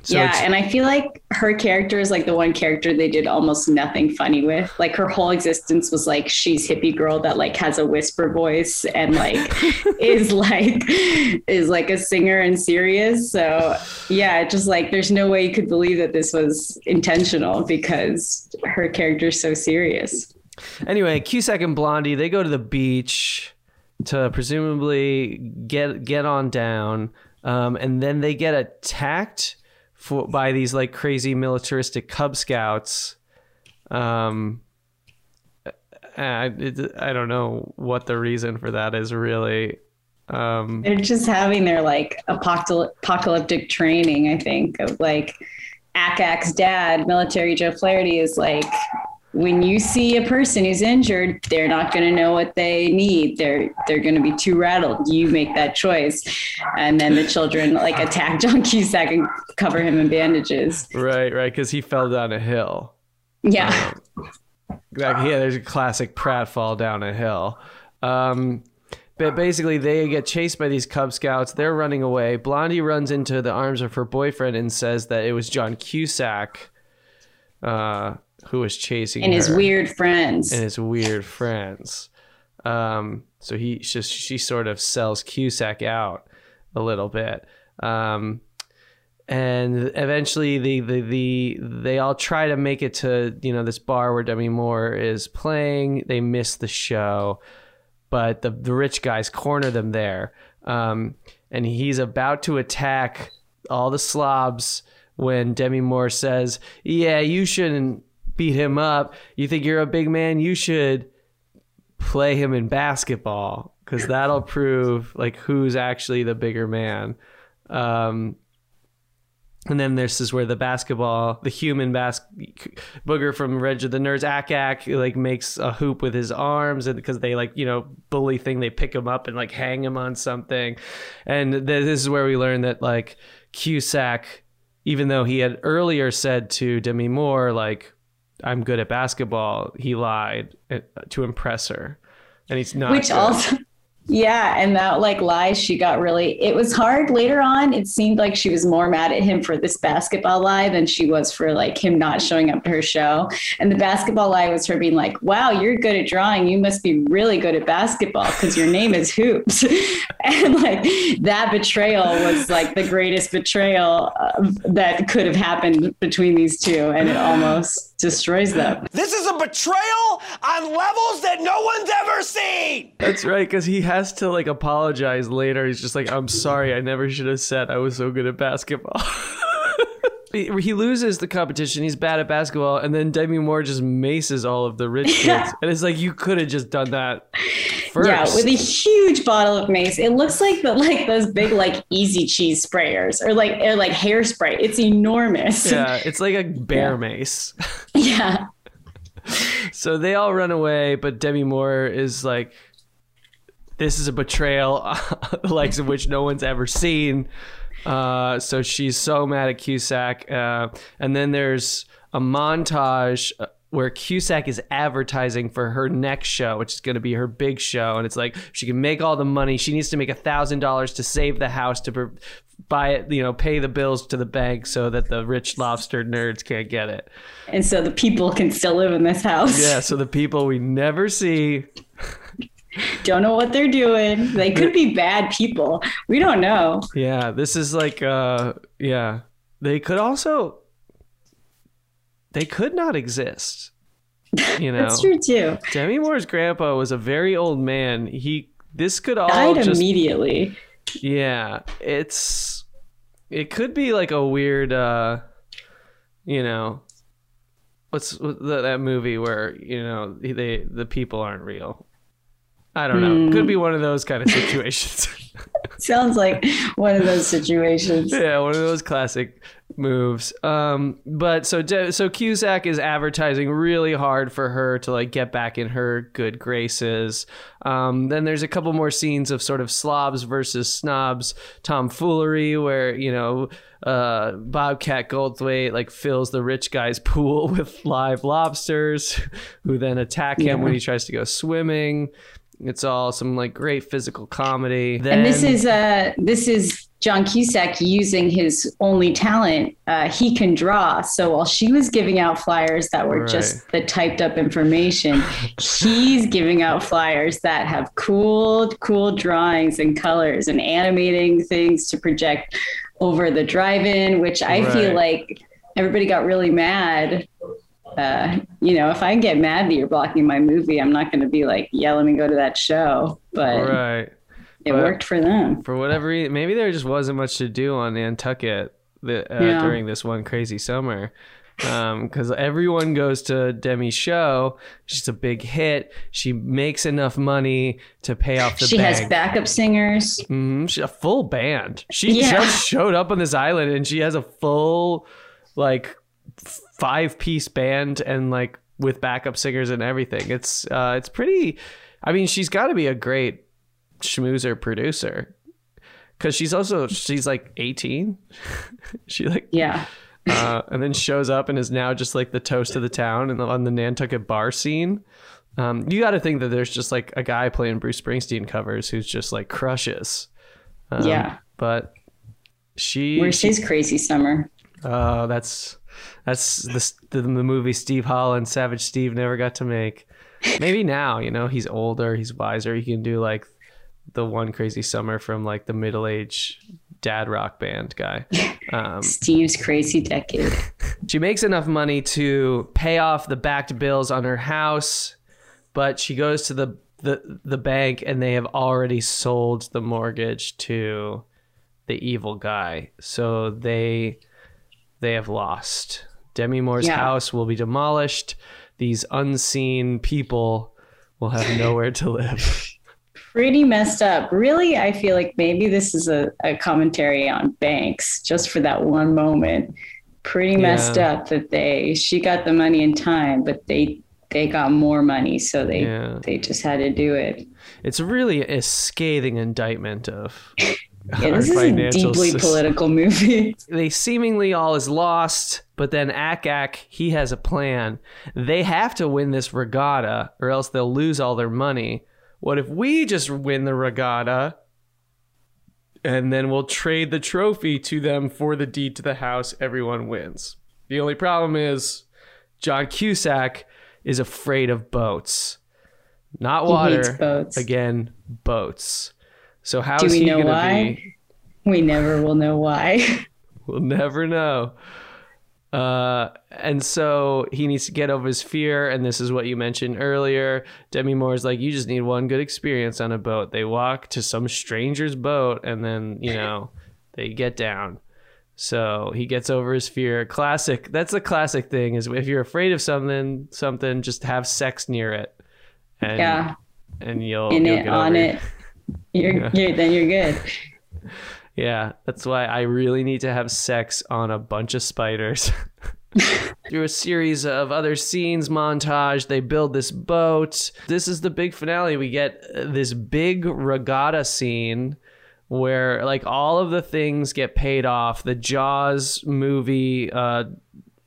So yeah, and I feel like her character is like the one character they did almost nothing funny with. Like her whole existence was like she's hippie girl that like has a whisper voice and like [laughs] is like is like a singer and serious. So yeah, just like there's no way you could believe that this was intentional because her character's so serious. Anyway, Cusack and Blondie they go to the beach to presumably get get on down, um, and then they get attacked for, by these like crazy militaristic Cub Scouts. Um, I, I don't know what the reason for that is really. Um, They're just having their like apocalyp- apocalyptic training, I think, of like Ack Ack's dad, military Joe Flaherty, is like, when you see a person who's injured, they're not going to know what they need. They're they're going to be too rattled. You make that choice, and then the children like attack John Cusack and cover him in bandages. right, right, because he fell down a hill. Yeah, Like, yeah, there's a classic Pratt fall down a hill. Um, but basically, they get chased by these Cub Scouts. They're running away. Blondie runs into the arms of her boyfriend and says that it was John Cusack uh, who was chasing and his weird friends. and his weird friends. Um, so he just she sort of sells Cusack out a little bit. Um, and eventually the, the the they all try to make it to you know this bar where Demi Moore is playing. They miss the show, but the the rich guys corner them there. Um, and he's about to attack all the slobs when Demi Moore says, "Yeah, you shouldn't beat him up. You think you're a big man? You should play him in basketball because that'll prove like who's actually the bigger man." Um, and then this is where the basketball, the human bas- booger from Reg of the Nerds, Ack Ack, like makes a hoop with his arms, and because they like you know bully thing, they pick him up and like hang him on something, and th- this is where we learn that like Cusack, even though he had earlier said to Demi Moore like I'm good at basketball, he lied uh, to impress her, and he's not. which good. also yeah and that like lies she got really it was hard later on. It seemed like she was more mad at him for this basketball lie than she was for like him not showing up to her show. And the basketball lie was her being like wow you're good at drawing. You must be really good at basketball because your name is hoops. [laughs] And like that betrayal was like the greatest betrayal uh, that could have happened between these two and it almost destroys them. This is a betrayal on levels that no one's ever seen! That's right, because he has to like apologize later. He's just like, "I'm sorry, I never should have said I was so good at basketball." [laughs] he he loses the competition. He's bad at basketball, and then Demi Moore just maces all of the rich kids, and it's like you could have just done that first. Yeah, with a huge bottle of mace. It looks like the like those big like easy cheese sprayers or like or like hairspray. It's enormous. yeah, it's like a bear Yeah. mace. [laughs] yeah. [laughs] So they all run away, but Demi Moore is like, "This is a betrayal, the [laughs] likes of which no one's ever seen." Uh, so she's so mad at Cusack, uh, and then there's a montage uh, where Cusack is advertising for her next show, which is going to be her big show, and it's like she can make all the money. She needs to make a thousand dollars to save the house to. Buy it, you know, pay the bills to the bank so that the rich lobster nerds can't get it. And so the people can still live in this house. Yeah, so the people we never see [laughs] Don't know what they're doing. They could be bad people. We don't know. Yeah, this is like uh yeah. They could also they could not exist. You [laughs] know. That's true too. Demi Moore's grandpa was a very old man. He this could all Died just immediately. yeah, it's it could be like a weird uh you know what's that, that movie where you know they the people aren't real. I don't know. Could be one of those kind of situations. [laughs] Sounds like one of those situations. yeah, one of those classic moves. Um, but so so Cusack is advertising really hard for her to like get back in her good graces. Um, then there's a couple more scenes of sort of slobs versus snobs tomfoolery, where you know uh, Bobcat Goldthwait like fills the rich guy's [laughs] pool with live lobsters, who then attack him Yeah. when he tries to go swimming. It's all some like great physical comedy. Then, And this is uh this is John Cusack using his only talent. Uh, he can draw. So while she was giving out flyers that were Right. just the typed up information, he's giving out flyers that have cool, cool drawings and colors and animating things to project over the drive-in, which I Right. feel like everybody got really mad. Uh, you know, if I get mad that you're blocking my movie, I'm not going to be like, yeah, let me go to that show. But right. it But- worked for them. for whatever reason, maybe there just wasn't much to do on Nantucket the, uh, Yeah. during this one crazy summer. Because everyone goes to Demi's show. She's a big hit. She makes enough money to pay off the she bank. has backup singers. Mhm, she- a full band. She Yeah. just showed up on this island and she has a full, like, five piece band and like with backup singers and everything. It's uh, it's pretty. I mean, she's got to be a great schmoozer producer because she's also she's like 18. [laughs] she like Yeah. uh, and then shows up and is now just like the toast of the town and on the Nantucket bar scene. Um, you got to think that there's just like a guy playing Bruce Springsteen covers who's just like crushes. Um, Yeah. but she, Where's she his crazy summer? oh, that's that's the, the the movie Steve Holland, Savage Steve, never got to make. Maybe now, you know, he's older, he's wiser. He can do like the one crazy summer from like the middle age dad rock band guy. [laughs] Um, Steve's crazy decade. she makes enough money to pay off the backed bills on her house, but she goes to the the, the bank and they have already sold the mortgage to the evil guy. So they they have lost. Demi Moore's Yeah. house will be demolished. These unseen people will have [laughs] nowhere to live. Pretty messed up. Really, I feel like maybe this is a, a commentary on banks just for that one moment. Pretty messed Yeah. up that they she got the money in time, but they they got more money, so they Yeah. they just had to do it. It's really a scathing indictment of [laughs] Yeah, our this is a deeply system. political movie. [laughs] they seemingly all is lost, but then Ack Ack, he has a plan. They have to win this regatta or else they'll lose all their money. What if we just win the regatta and then we'll trade the trophy to them for the deed to the house? Everyone wins. The only problem is John Cusack is afraid of boats. Not He water. hates boats. Again, boats. So how Do is we he know gonna why? be? We never will know why. [laughs] We'll never know. Uh, and so he needs to get over his fear. And this is what you mentioned earlier. Demi Moore's like, you just need one good experience on a boat. They walk to some stranger's boat and then, you know, they get down. So he gets over his fear. Classic. That's a classic thing. Is if you're afraid of something, something, just have sex near it, and Yeah. and you'll In you'll it, get on over it. [laughs] You're, Yeah. you're then you're good. [laughs] Yeah, that's why I really need to have sex on a bunch of spiders. [laughs] Through a series of other scenes, montage, they build this boat. This is the big finale. We get uh, this big regatta scene where, like, all of the things get paid off. The Jaws movie, uh,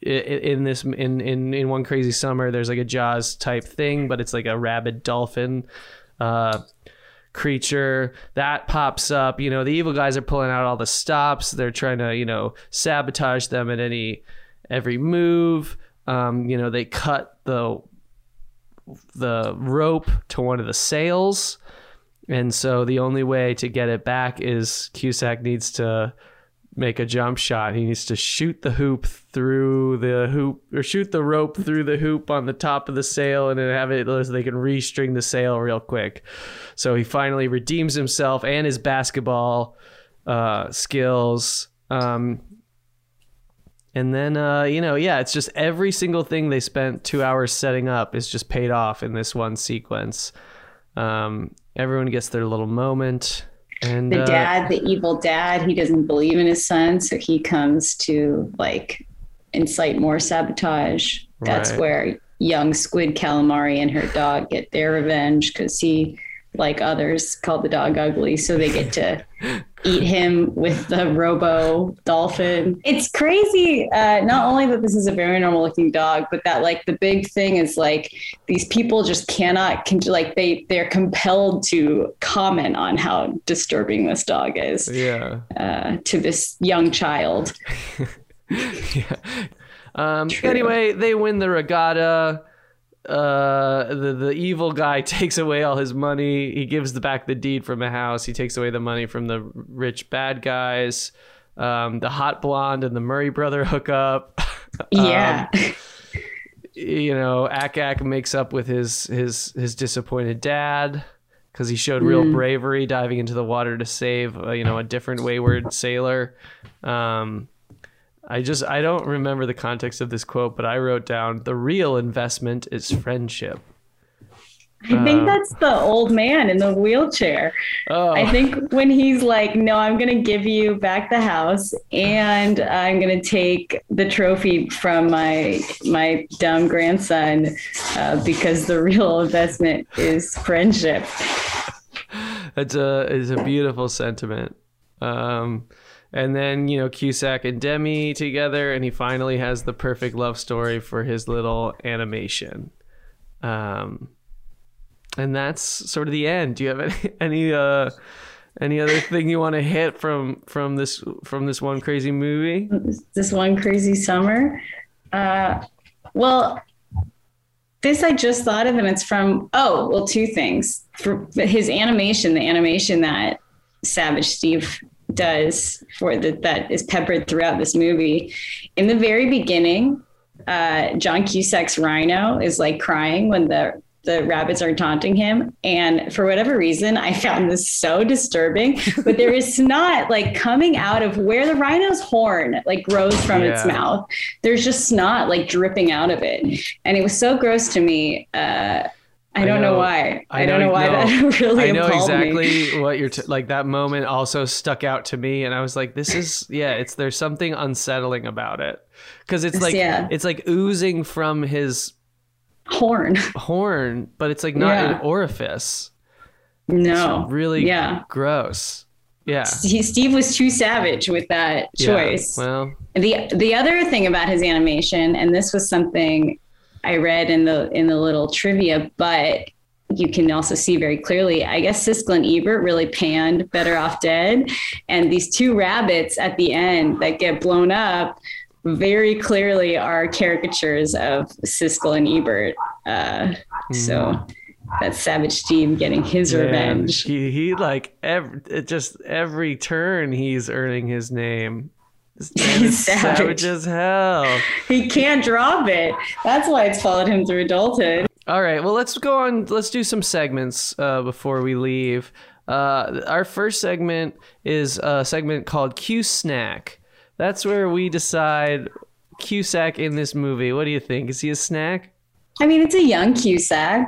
in this in, in in one crazy summer, there's like a Jaws type thing, but it's like a rabid dolphin. Uh, creature that pops up you know the evil guys are pulling out all the stops. They're trying to you know sabotage them at any every move. Um, you know they cut the the rope to one of the sails. And so the only way to get it back is Cusack needs to make a jump shot. He needs to shoot the hoop through the hoop or shoot the rope through the hoop on the top of the sail and then have it so they can restring the sail real quick. So he finally redeems himself and his basketball uh, skills. Um, and then, uh, you know, yeah, it's just every single thing they spent two hours setting up is just paid off in this one sequence. Um, everyone gets their little moment. And The uh, dad, the evil dad, he doesn't believe in his son, so he comes to like incite more sabotage. That's Right. where young squid calamari and her dog get their revenge because he, like others, called the dog ugly, so they get to eat him with the robo dolphin. It's crazy. Uh, not only that this is a very normal looking dog, but that like the big thing is like these people just cannot con- like they they're compelled to comment on how disturbing this dog is yeah. uh, to this young child. [laughs] yeah. Um, True. anyway, they win the regatta. Uh, the the evil guy [laughs] takes away all his money. He gives the back the deed from a house. He takes away the money from the rich bad guys. Um, the hot blonde and the Murray brother hook up. [laughs] Yeah. you know, Ack Ack makes up with his his his disappointed dad because he showed real bravery diving into the water to save uh, you know a different wayward sailor. Um, I just I don't remember the context of this quote, but I wrote down the real investment is friendship. I think that's the old man in the wheelchair. Oh, I think when he's like, "No, I'm going to give you back the house, and I'm going to take the trophy from my my dumb grandson, uh, because the real investment is friendship." [laughs] It's a is a beautiful sentiment. Um, and then you know Cusack and Demi together, and he finally has the perfect love story for his little animation. Um, and that's sort of the end. Do you have [laughs] any any uh any other thing you want to hit from from this from this one crazy movie? This one crazy summer. Uh, well, this I just thought of, and it's from oh well, two things. For his animation, the animation that Savage Steve does for the, that is peppered throughout this movie. In the very beginning, uh, John Cusack's rhino is like crying when the the rabbits are taunting him. And for whatever reason, I found this so disturbing. But there is snot like coming out of where the rhino's horn like grows from its mouth. There's just snot like dripping out of it. And it was so gross to me. Uh, I I don't know, know- why. I I, don't know- know why no. that [laughs] really I know appalled me. exactly what you're t- like. That moment also stuck out to me, and I was like, "This is yeah." It's there's something unsettling about it because it's like Yeah. it's like oozing from his Horn. [laughs] horn, but it's like not Yeah. an orifice. No. Really Yeah. gross. Yeah. Steve was too savage with that Yeah. choice. Well, the the other thing about his animation and this was something i read in the in the little trivia but you can also see very clearly i guess siskel and ebert really panned better off dead. And these two rabbits at the end that get blown up very clearly are caricatures of siskel and ebert. Uh, so that savage steve getting his man, revenge. he he like every just every turn he's earning his name. This man is Savage. savage as hell. he can't drop it that's why it's followed him through adulthood All right, well, let's go on. Let's do some segments uh, before we leave. Uh, our first segment is a segment called Q Snack. That's where we decide Cusack in this movie. What do you think? Is he a snack? I mean, it's a young Cusack.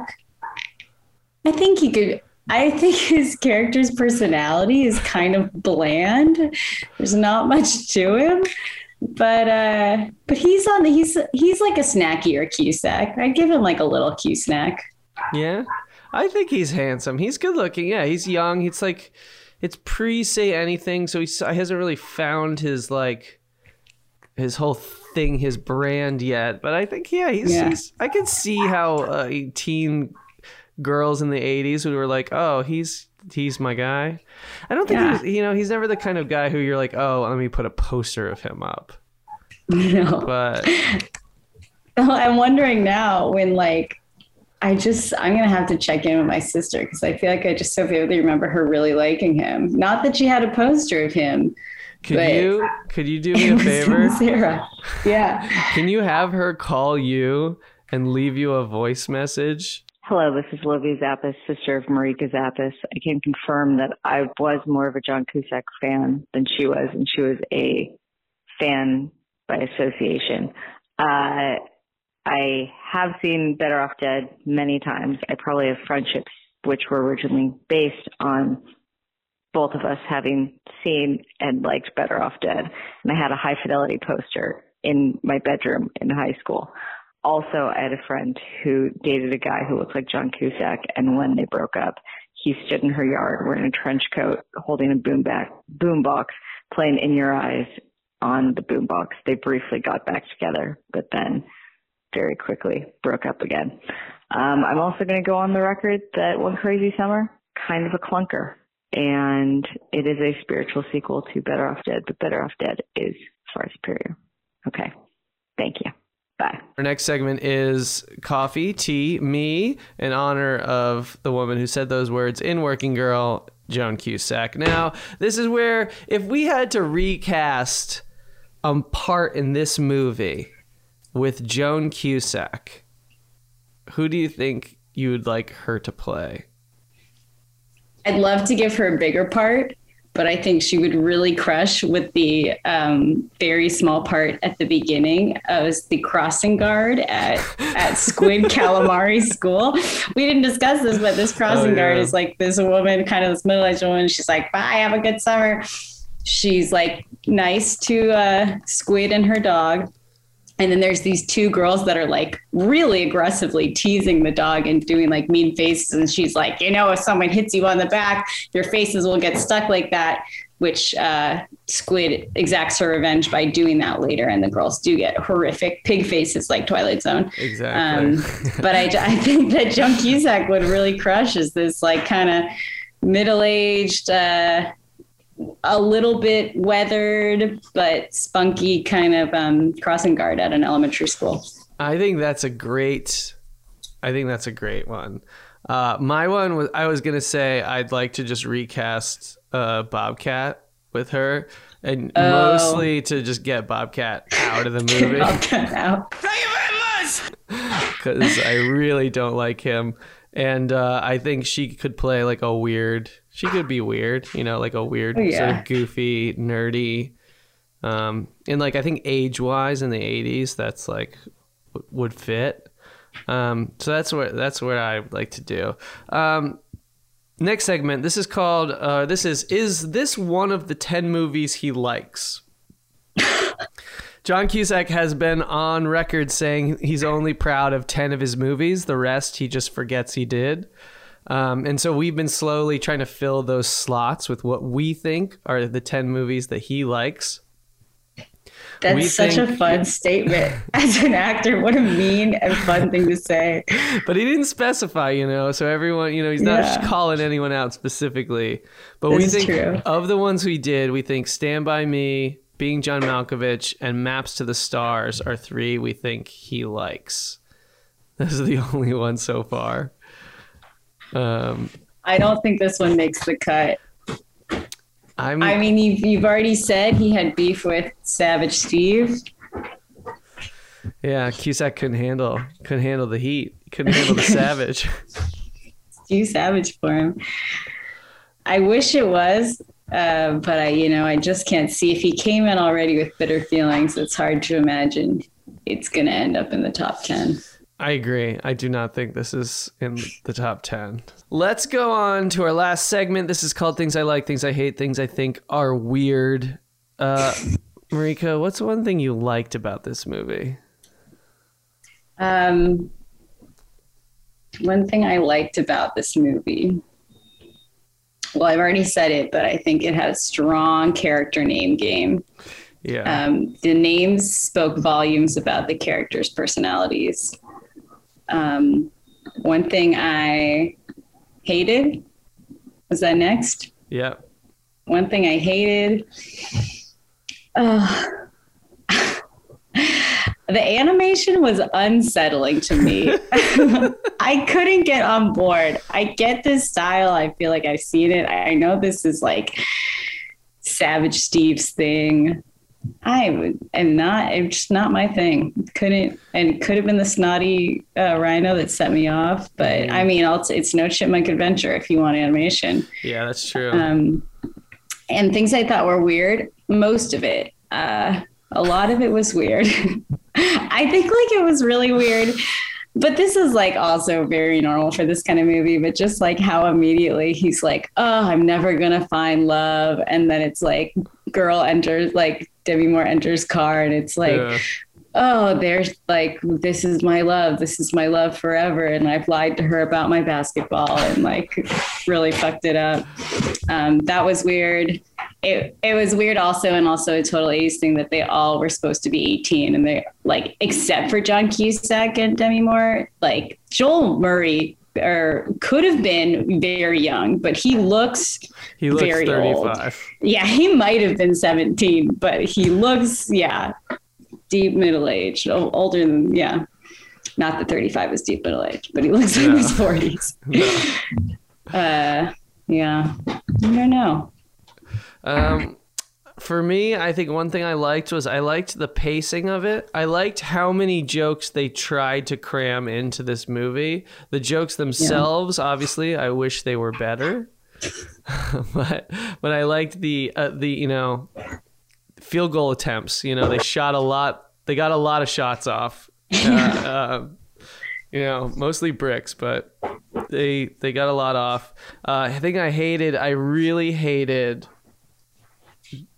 I think he could. I think his character's personality is kind of bland. There's not much to him, but uh, but he's on. the He's he's like a snackier Cusack. I'd give him like a little Q snack. Yeah, I think he's handsome. He's good looking. Yeah, he's young. It's like it's pre say anything, so he's, he hasn't really found his like his whole thing, his brand yet. But I think yeah, he's. Yeah. he's I can see how a teen girls in the '80s who were like, oh, he's he's my guy. I don't think Yeah. he's, you know he's never the kind of guy who you're like, oh, let me put a poster of him up. [laughs] No. But [laughs] I'm wondering now when like I just I'm gonna have to check in with my sister because I feel like I just so vividly remember her really liking him. Not that she had a poster of him. could you could you do me a [laughs] favor? Sarah. Yeah. Can you have her call you and leave you a voice message? Hello, this is Olivia Zappis, sister of Marika Zappis. I can confirm that I was more of a John Cusack fan than she was, and she was a fan by association. Uh, I have seen Better Off Dead many times. I probably have friendships which were originally based on both of us having seen and liked Better Off Dead. And I had a high fidelity poster in my bedroom in high school. Also, I had a friend who dated a guy who looked like John Cusack, and when they broke up, he stood in her yard wearing a trench coat, holding a boom back boom box, playing "In Your Eyes" on the boom box. They briefly got back together, but then very quickly broke up again. Um, I'm also going to go on the record that One Crazy Summer, kind of a clunker, and it is a spiritual sequel to Better Off Dead, but Better Off Dead is far superior. Okay, thank you. Bye. Our next segment is Coffee, Tea, Me, in honor of the woman who said those words in Working Girl, Joan Cusack. Now, this is where if we had to recast a part in this movie with Joan Cusack, who do you think you would like her to play? I'd love to give her a bigger part, but I think she would really crush with the um, very small part at the beginning as the crossing guard at, at Squid [laughs] Calamari School. We didn't discuss this, but this crossing Oh, guard is like this woman, kind of this middle aged woman. She's like, bye, have a good summer. She's like nice to uh, Squid and her dog. And then there's these two girls that are like really aggressively teasing the dog and doing like mean faces. And she's like, you know, if someone hits you on the back, your faces will get stuck like that. Which uh, Squid exacts her revenge by doing that later. And the girls do get horrific pig faces like Twilight Zone. Exactly. Um, but I, I think that Joan Cusack would really crush is this like kind of middle aged, uh, a little bit weathered but spunky kind of um, crossing guard at an elementary school. I think that's a great. I think that's a great one. Uh, my one was I was gonna say I'd like to just recast uh, Bobcat with her, and Oh. mostly to just get Bobcat [laughs] out of the movie Out. Thank you very much. because I really don't like him, and uh, I think she could play like a weird. She could be weird, you know, like a weird Oh, sort of goofy, nerdy. Um, and like I think age wise in the '80s, that's like w- would fit. Um, so that's what that's what I like to do. Um, next segment. This is called. Uh, this is is this one of the ten movies he likes? [laughs] John Cusack has been on record saying he's only proud of 10 of his movies. The rest he just forgets he did. Um, and so we've been slowly trying to fill those slots with what we think are the 10 movies that he likes. That's We such a think- fun statement. [laughs] As an actor, what a mean and fun thing to say. [laughs] But he didn't specify, you know, so everyone, you know, he's not Yeah. calling anyone out specifically. But we This is think true. of the ones we did, we think Stand By Me, Being John Malkovich, and Maps to the Stars are three we think he likes. Those are the [laughs] only ones so far. Um, I don't think this one makes the cut. I'm, I mean, you've, you've already said he had beef with Savage Steve. yeah, Cusack couldn't handle couldn't handle the heat. Couldn't handle the savage. [laughs] [laughs] Too savage for him. I wish it was, Uh, but I, you know, I just can't see if he came in already with bitter feelings. It's hard to imagine it's going to end up in the top ten. I agree. I do not think this is in the top 10. Let's go on to our last segment. This is called Things I Like, Things I Hate, Things I Think Are Weird. Uh, Marika, what's one thing you liked about this movie? Um, one thing I liked about this movie, well, I've already said it, but I think it had a strong character name game. Yeah. Um, the names spoke volumes about the characters' personalities. Um, one thing I hated was that next. yeah. One thing I hated. Uh, [laughs] the animation was unsettling to me. [laughs] I couldn't get on board. I get this style. I feel like I've seen it. I know this is like Savage Steve's thing. I am not. It's just not my thing. Couldn't and could have been the snotty uh, rhino that set me off. But I mean, I'll t- it's no chipmunk adventure if you want animation. Yeah, that's true. Um, and things I thought were weird. Most of it. Uh, a lot of it was weird. [laughs] I think like it was really weird. But this is like also very normal for this kind of movie, but just like how immediately he's like, Oh, I'm never gonna find love. And then it's like girl enters like Demi Moore enters car and it's like, Yeah. oh, there's like, this is my love. This is my love forever. And I've lied to her about my basketball and like really fucked it up. Um, that was weird. It, it was weird also, and also a total 80s thing that they all were supposed to be 18 and they like, except for John Cusack and Demi Moore, like Joel Murray or could have been very young, but he looks he looks very old. 35. yeah, he might have been 17, but he looks, yeah, deep middle age, older than, yeah. Not that 35 is deep middle age, but he looks like No. he's 40s. [laughs] Uh, yeah, I don't know. Um, for me, I think one thing I liked was I liked the pacing of it. I liked how many jokes they tried to cram into this movie. The jokes themselves, obviously, I wish they were better. [laughs] but but I liked the uh, the you know field goal attempts. You know, they shot a lot. They got a lot of shots off. [laughs] Uh, uh, you know, mostly bricks, but they they got a lot off. Uh, I think I hated. I really hated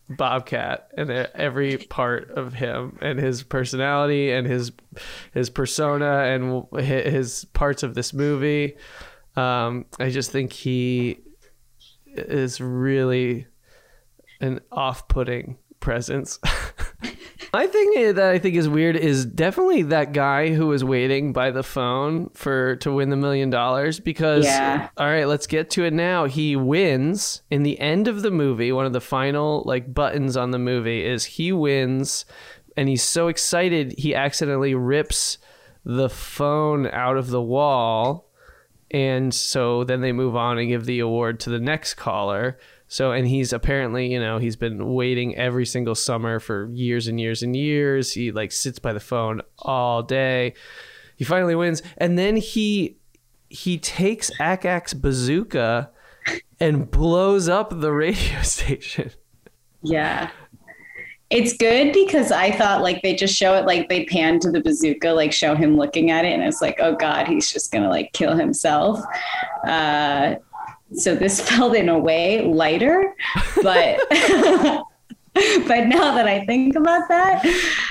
Bobcat and every part of him and his personality and his his persona and his parts of this movie. Um, I just think he is really an off-putting presence. [laughs] My thing that I think is weird is definitely that guy who was waiting by the phone for to win the million dollars because Yeah. all right, let's get to it now. He wins in the end of the movie. One of the final like buttons on the movie is he wins and he's so excited he accidentally rips the phone out of the wall and so then they move on and give the award to the next caller so and he's apparently you know he's been waiting every single summer for years and years and years he like sits by the phone all day he finally wins and then he he takes Ack Ack's bazooka and blows up the radio [laughs] station Yeah. It's good because I thought like they just show it like they pan to the bazooka, like show him looking at it, and it's like, oh god, he's just gonna like kill himself. Uh, so this [laughs] felt in a way lighter, but [laughs] but now that I think about that,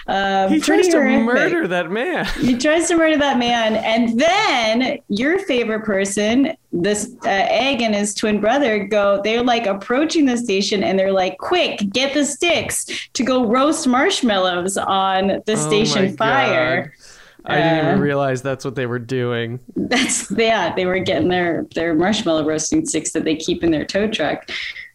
um, he tries to horrific. murder that man He tries to murder that man, and then your favorite person, this uh, Egg and his twin brother, go. They're like approaching the station, and they're like, "Quick, get the sticks to go roast marshmallows on the Oh station fire." God. I didn't even realize that's what they were doing That's yeah. They were getting their their marshmallow roasting sticks that they keep in their tow truck.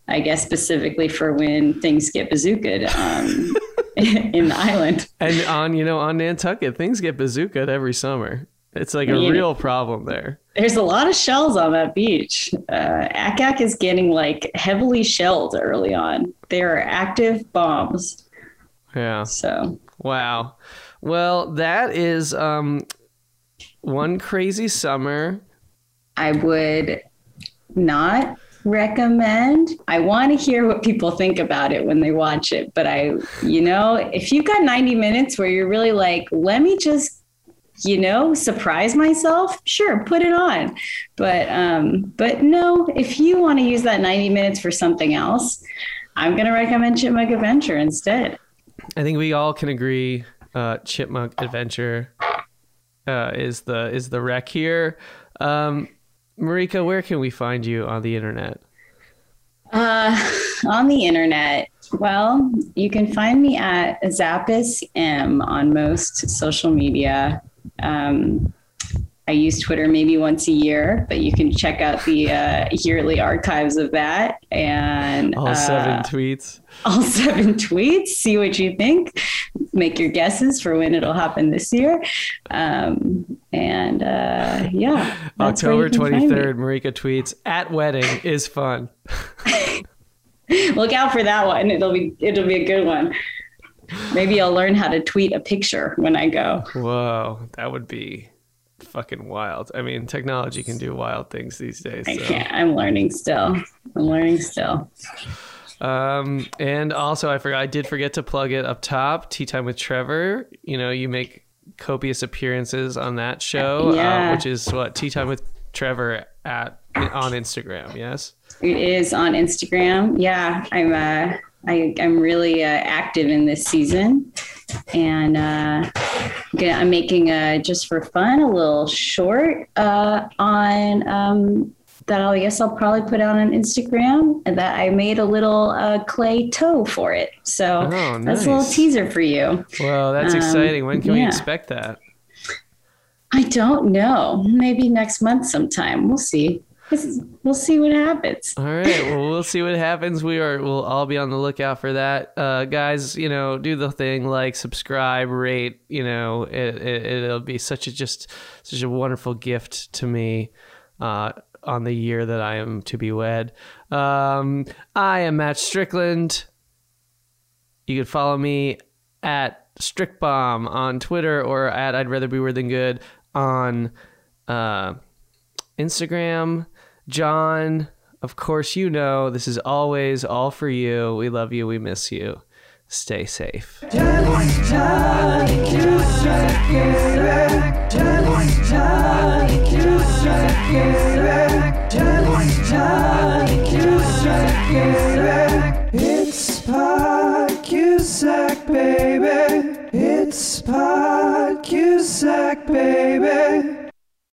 I guess specifically for when things get bazookaed um, [laughs] in the island. And on you know on Nantucket, things get bazookaed every summer. It's like a real problem there. There's a lot of shells on that beach. Uh, Ack Ack is getting like heavily shelled early on. There are active bombs. Yeah. So Wow. Well, that is um one crazy summer. I would not recommend. I want to hear what people think about it when they watch it. But I, you know, if you've got 90 minutes where you're really like, let me just, you know, surprise myself, sure, put it on. But um, but no, if you want to use that 90 minutes for something else, I'm gonna recommend Chipmunk Adventure instead. I think we all can agree uh, Chipmunk Adventure uh, is the is the wreck here. Um, Marika, where can we find you on the internet? Uh, [laughs] on the internet, well, you can find me at Zappis M on most social media. Um, I use Twitter maybe once a year, but you can check out the uh, yearly archives of that and All seven uh, tweets. all seven tweets. See what you think. Make your guesses for when it'll happen this year. Um, and uh, yeah, that's where you October can find me. twenty third, Marika tweets at wedding is fun. [laughs] Look out for that one. It'll be it'll be a good one. Maybe I'll learn how to tweet a picture when I go. Whoa, that would be fucking wild. I mean, technology can do wild things these days. I can't. I'm learning still. I'm learning still. Um, and also, I forgot. I did forget to plug it up top. Tea time with Trevor. You know, you make copious appearances on that show, Yeah. uh, which is what Tea time with Trevor at on Instagram. Yes. It is on Instagram. Yeah, I'm. Uh, I, I'm really uh, active in this season, and uh, I'm making a just for fun a little short uh, on um, that. I guess I'll probably put out on Instagram. And that I made a little uh, clay toe for it. So Oh, that's a little teaser for you. Well, that's Um, exciting. When can we expect that? I don't know. Maybe next month sometime. We'll see. Is- We'll see what happens. All right. Well, we'll see what happens. We are. We'll all be on the lookout for that, uh, guys. You know, do the thing like subscribe, rate. You know, it, it it'll be such a just such a wonderful gift to me. Uh, on the year that I am to be wed. Um, I am Matt Strickland. You can follow me at Strickbomb on Twitter or at I'd rather be weird than good on uh, Instagram. John, of course, you know this is always all for you. We love you. We miss you. Stay safe. It's it's Pod Cusack, baby. It's Pod Cusack, baby.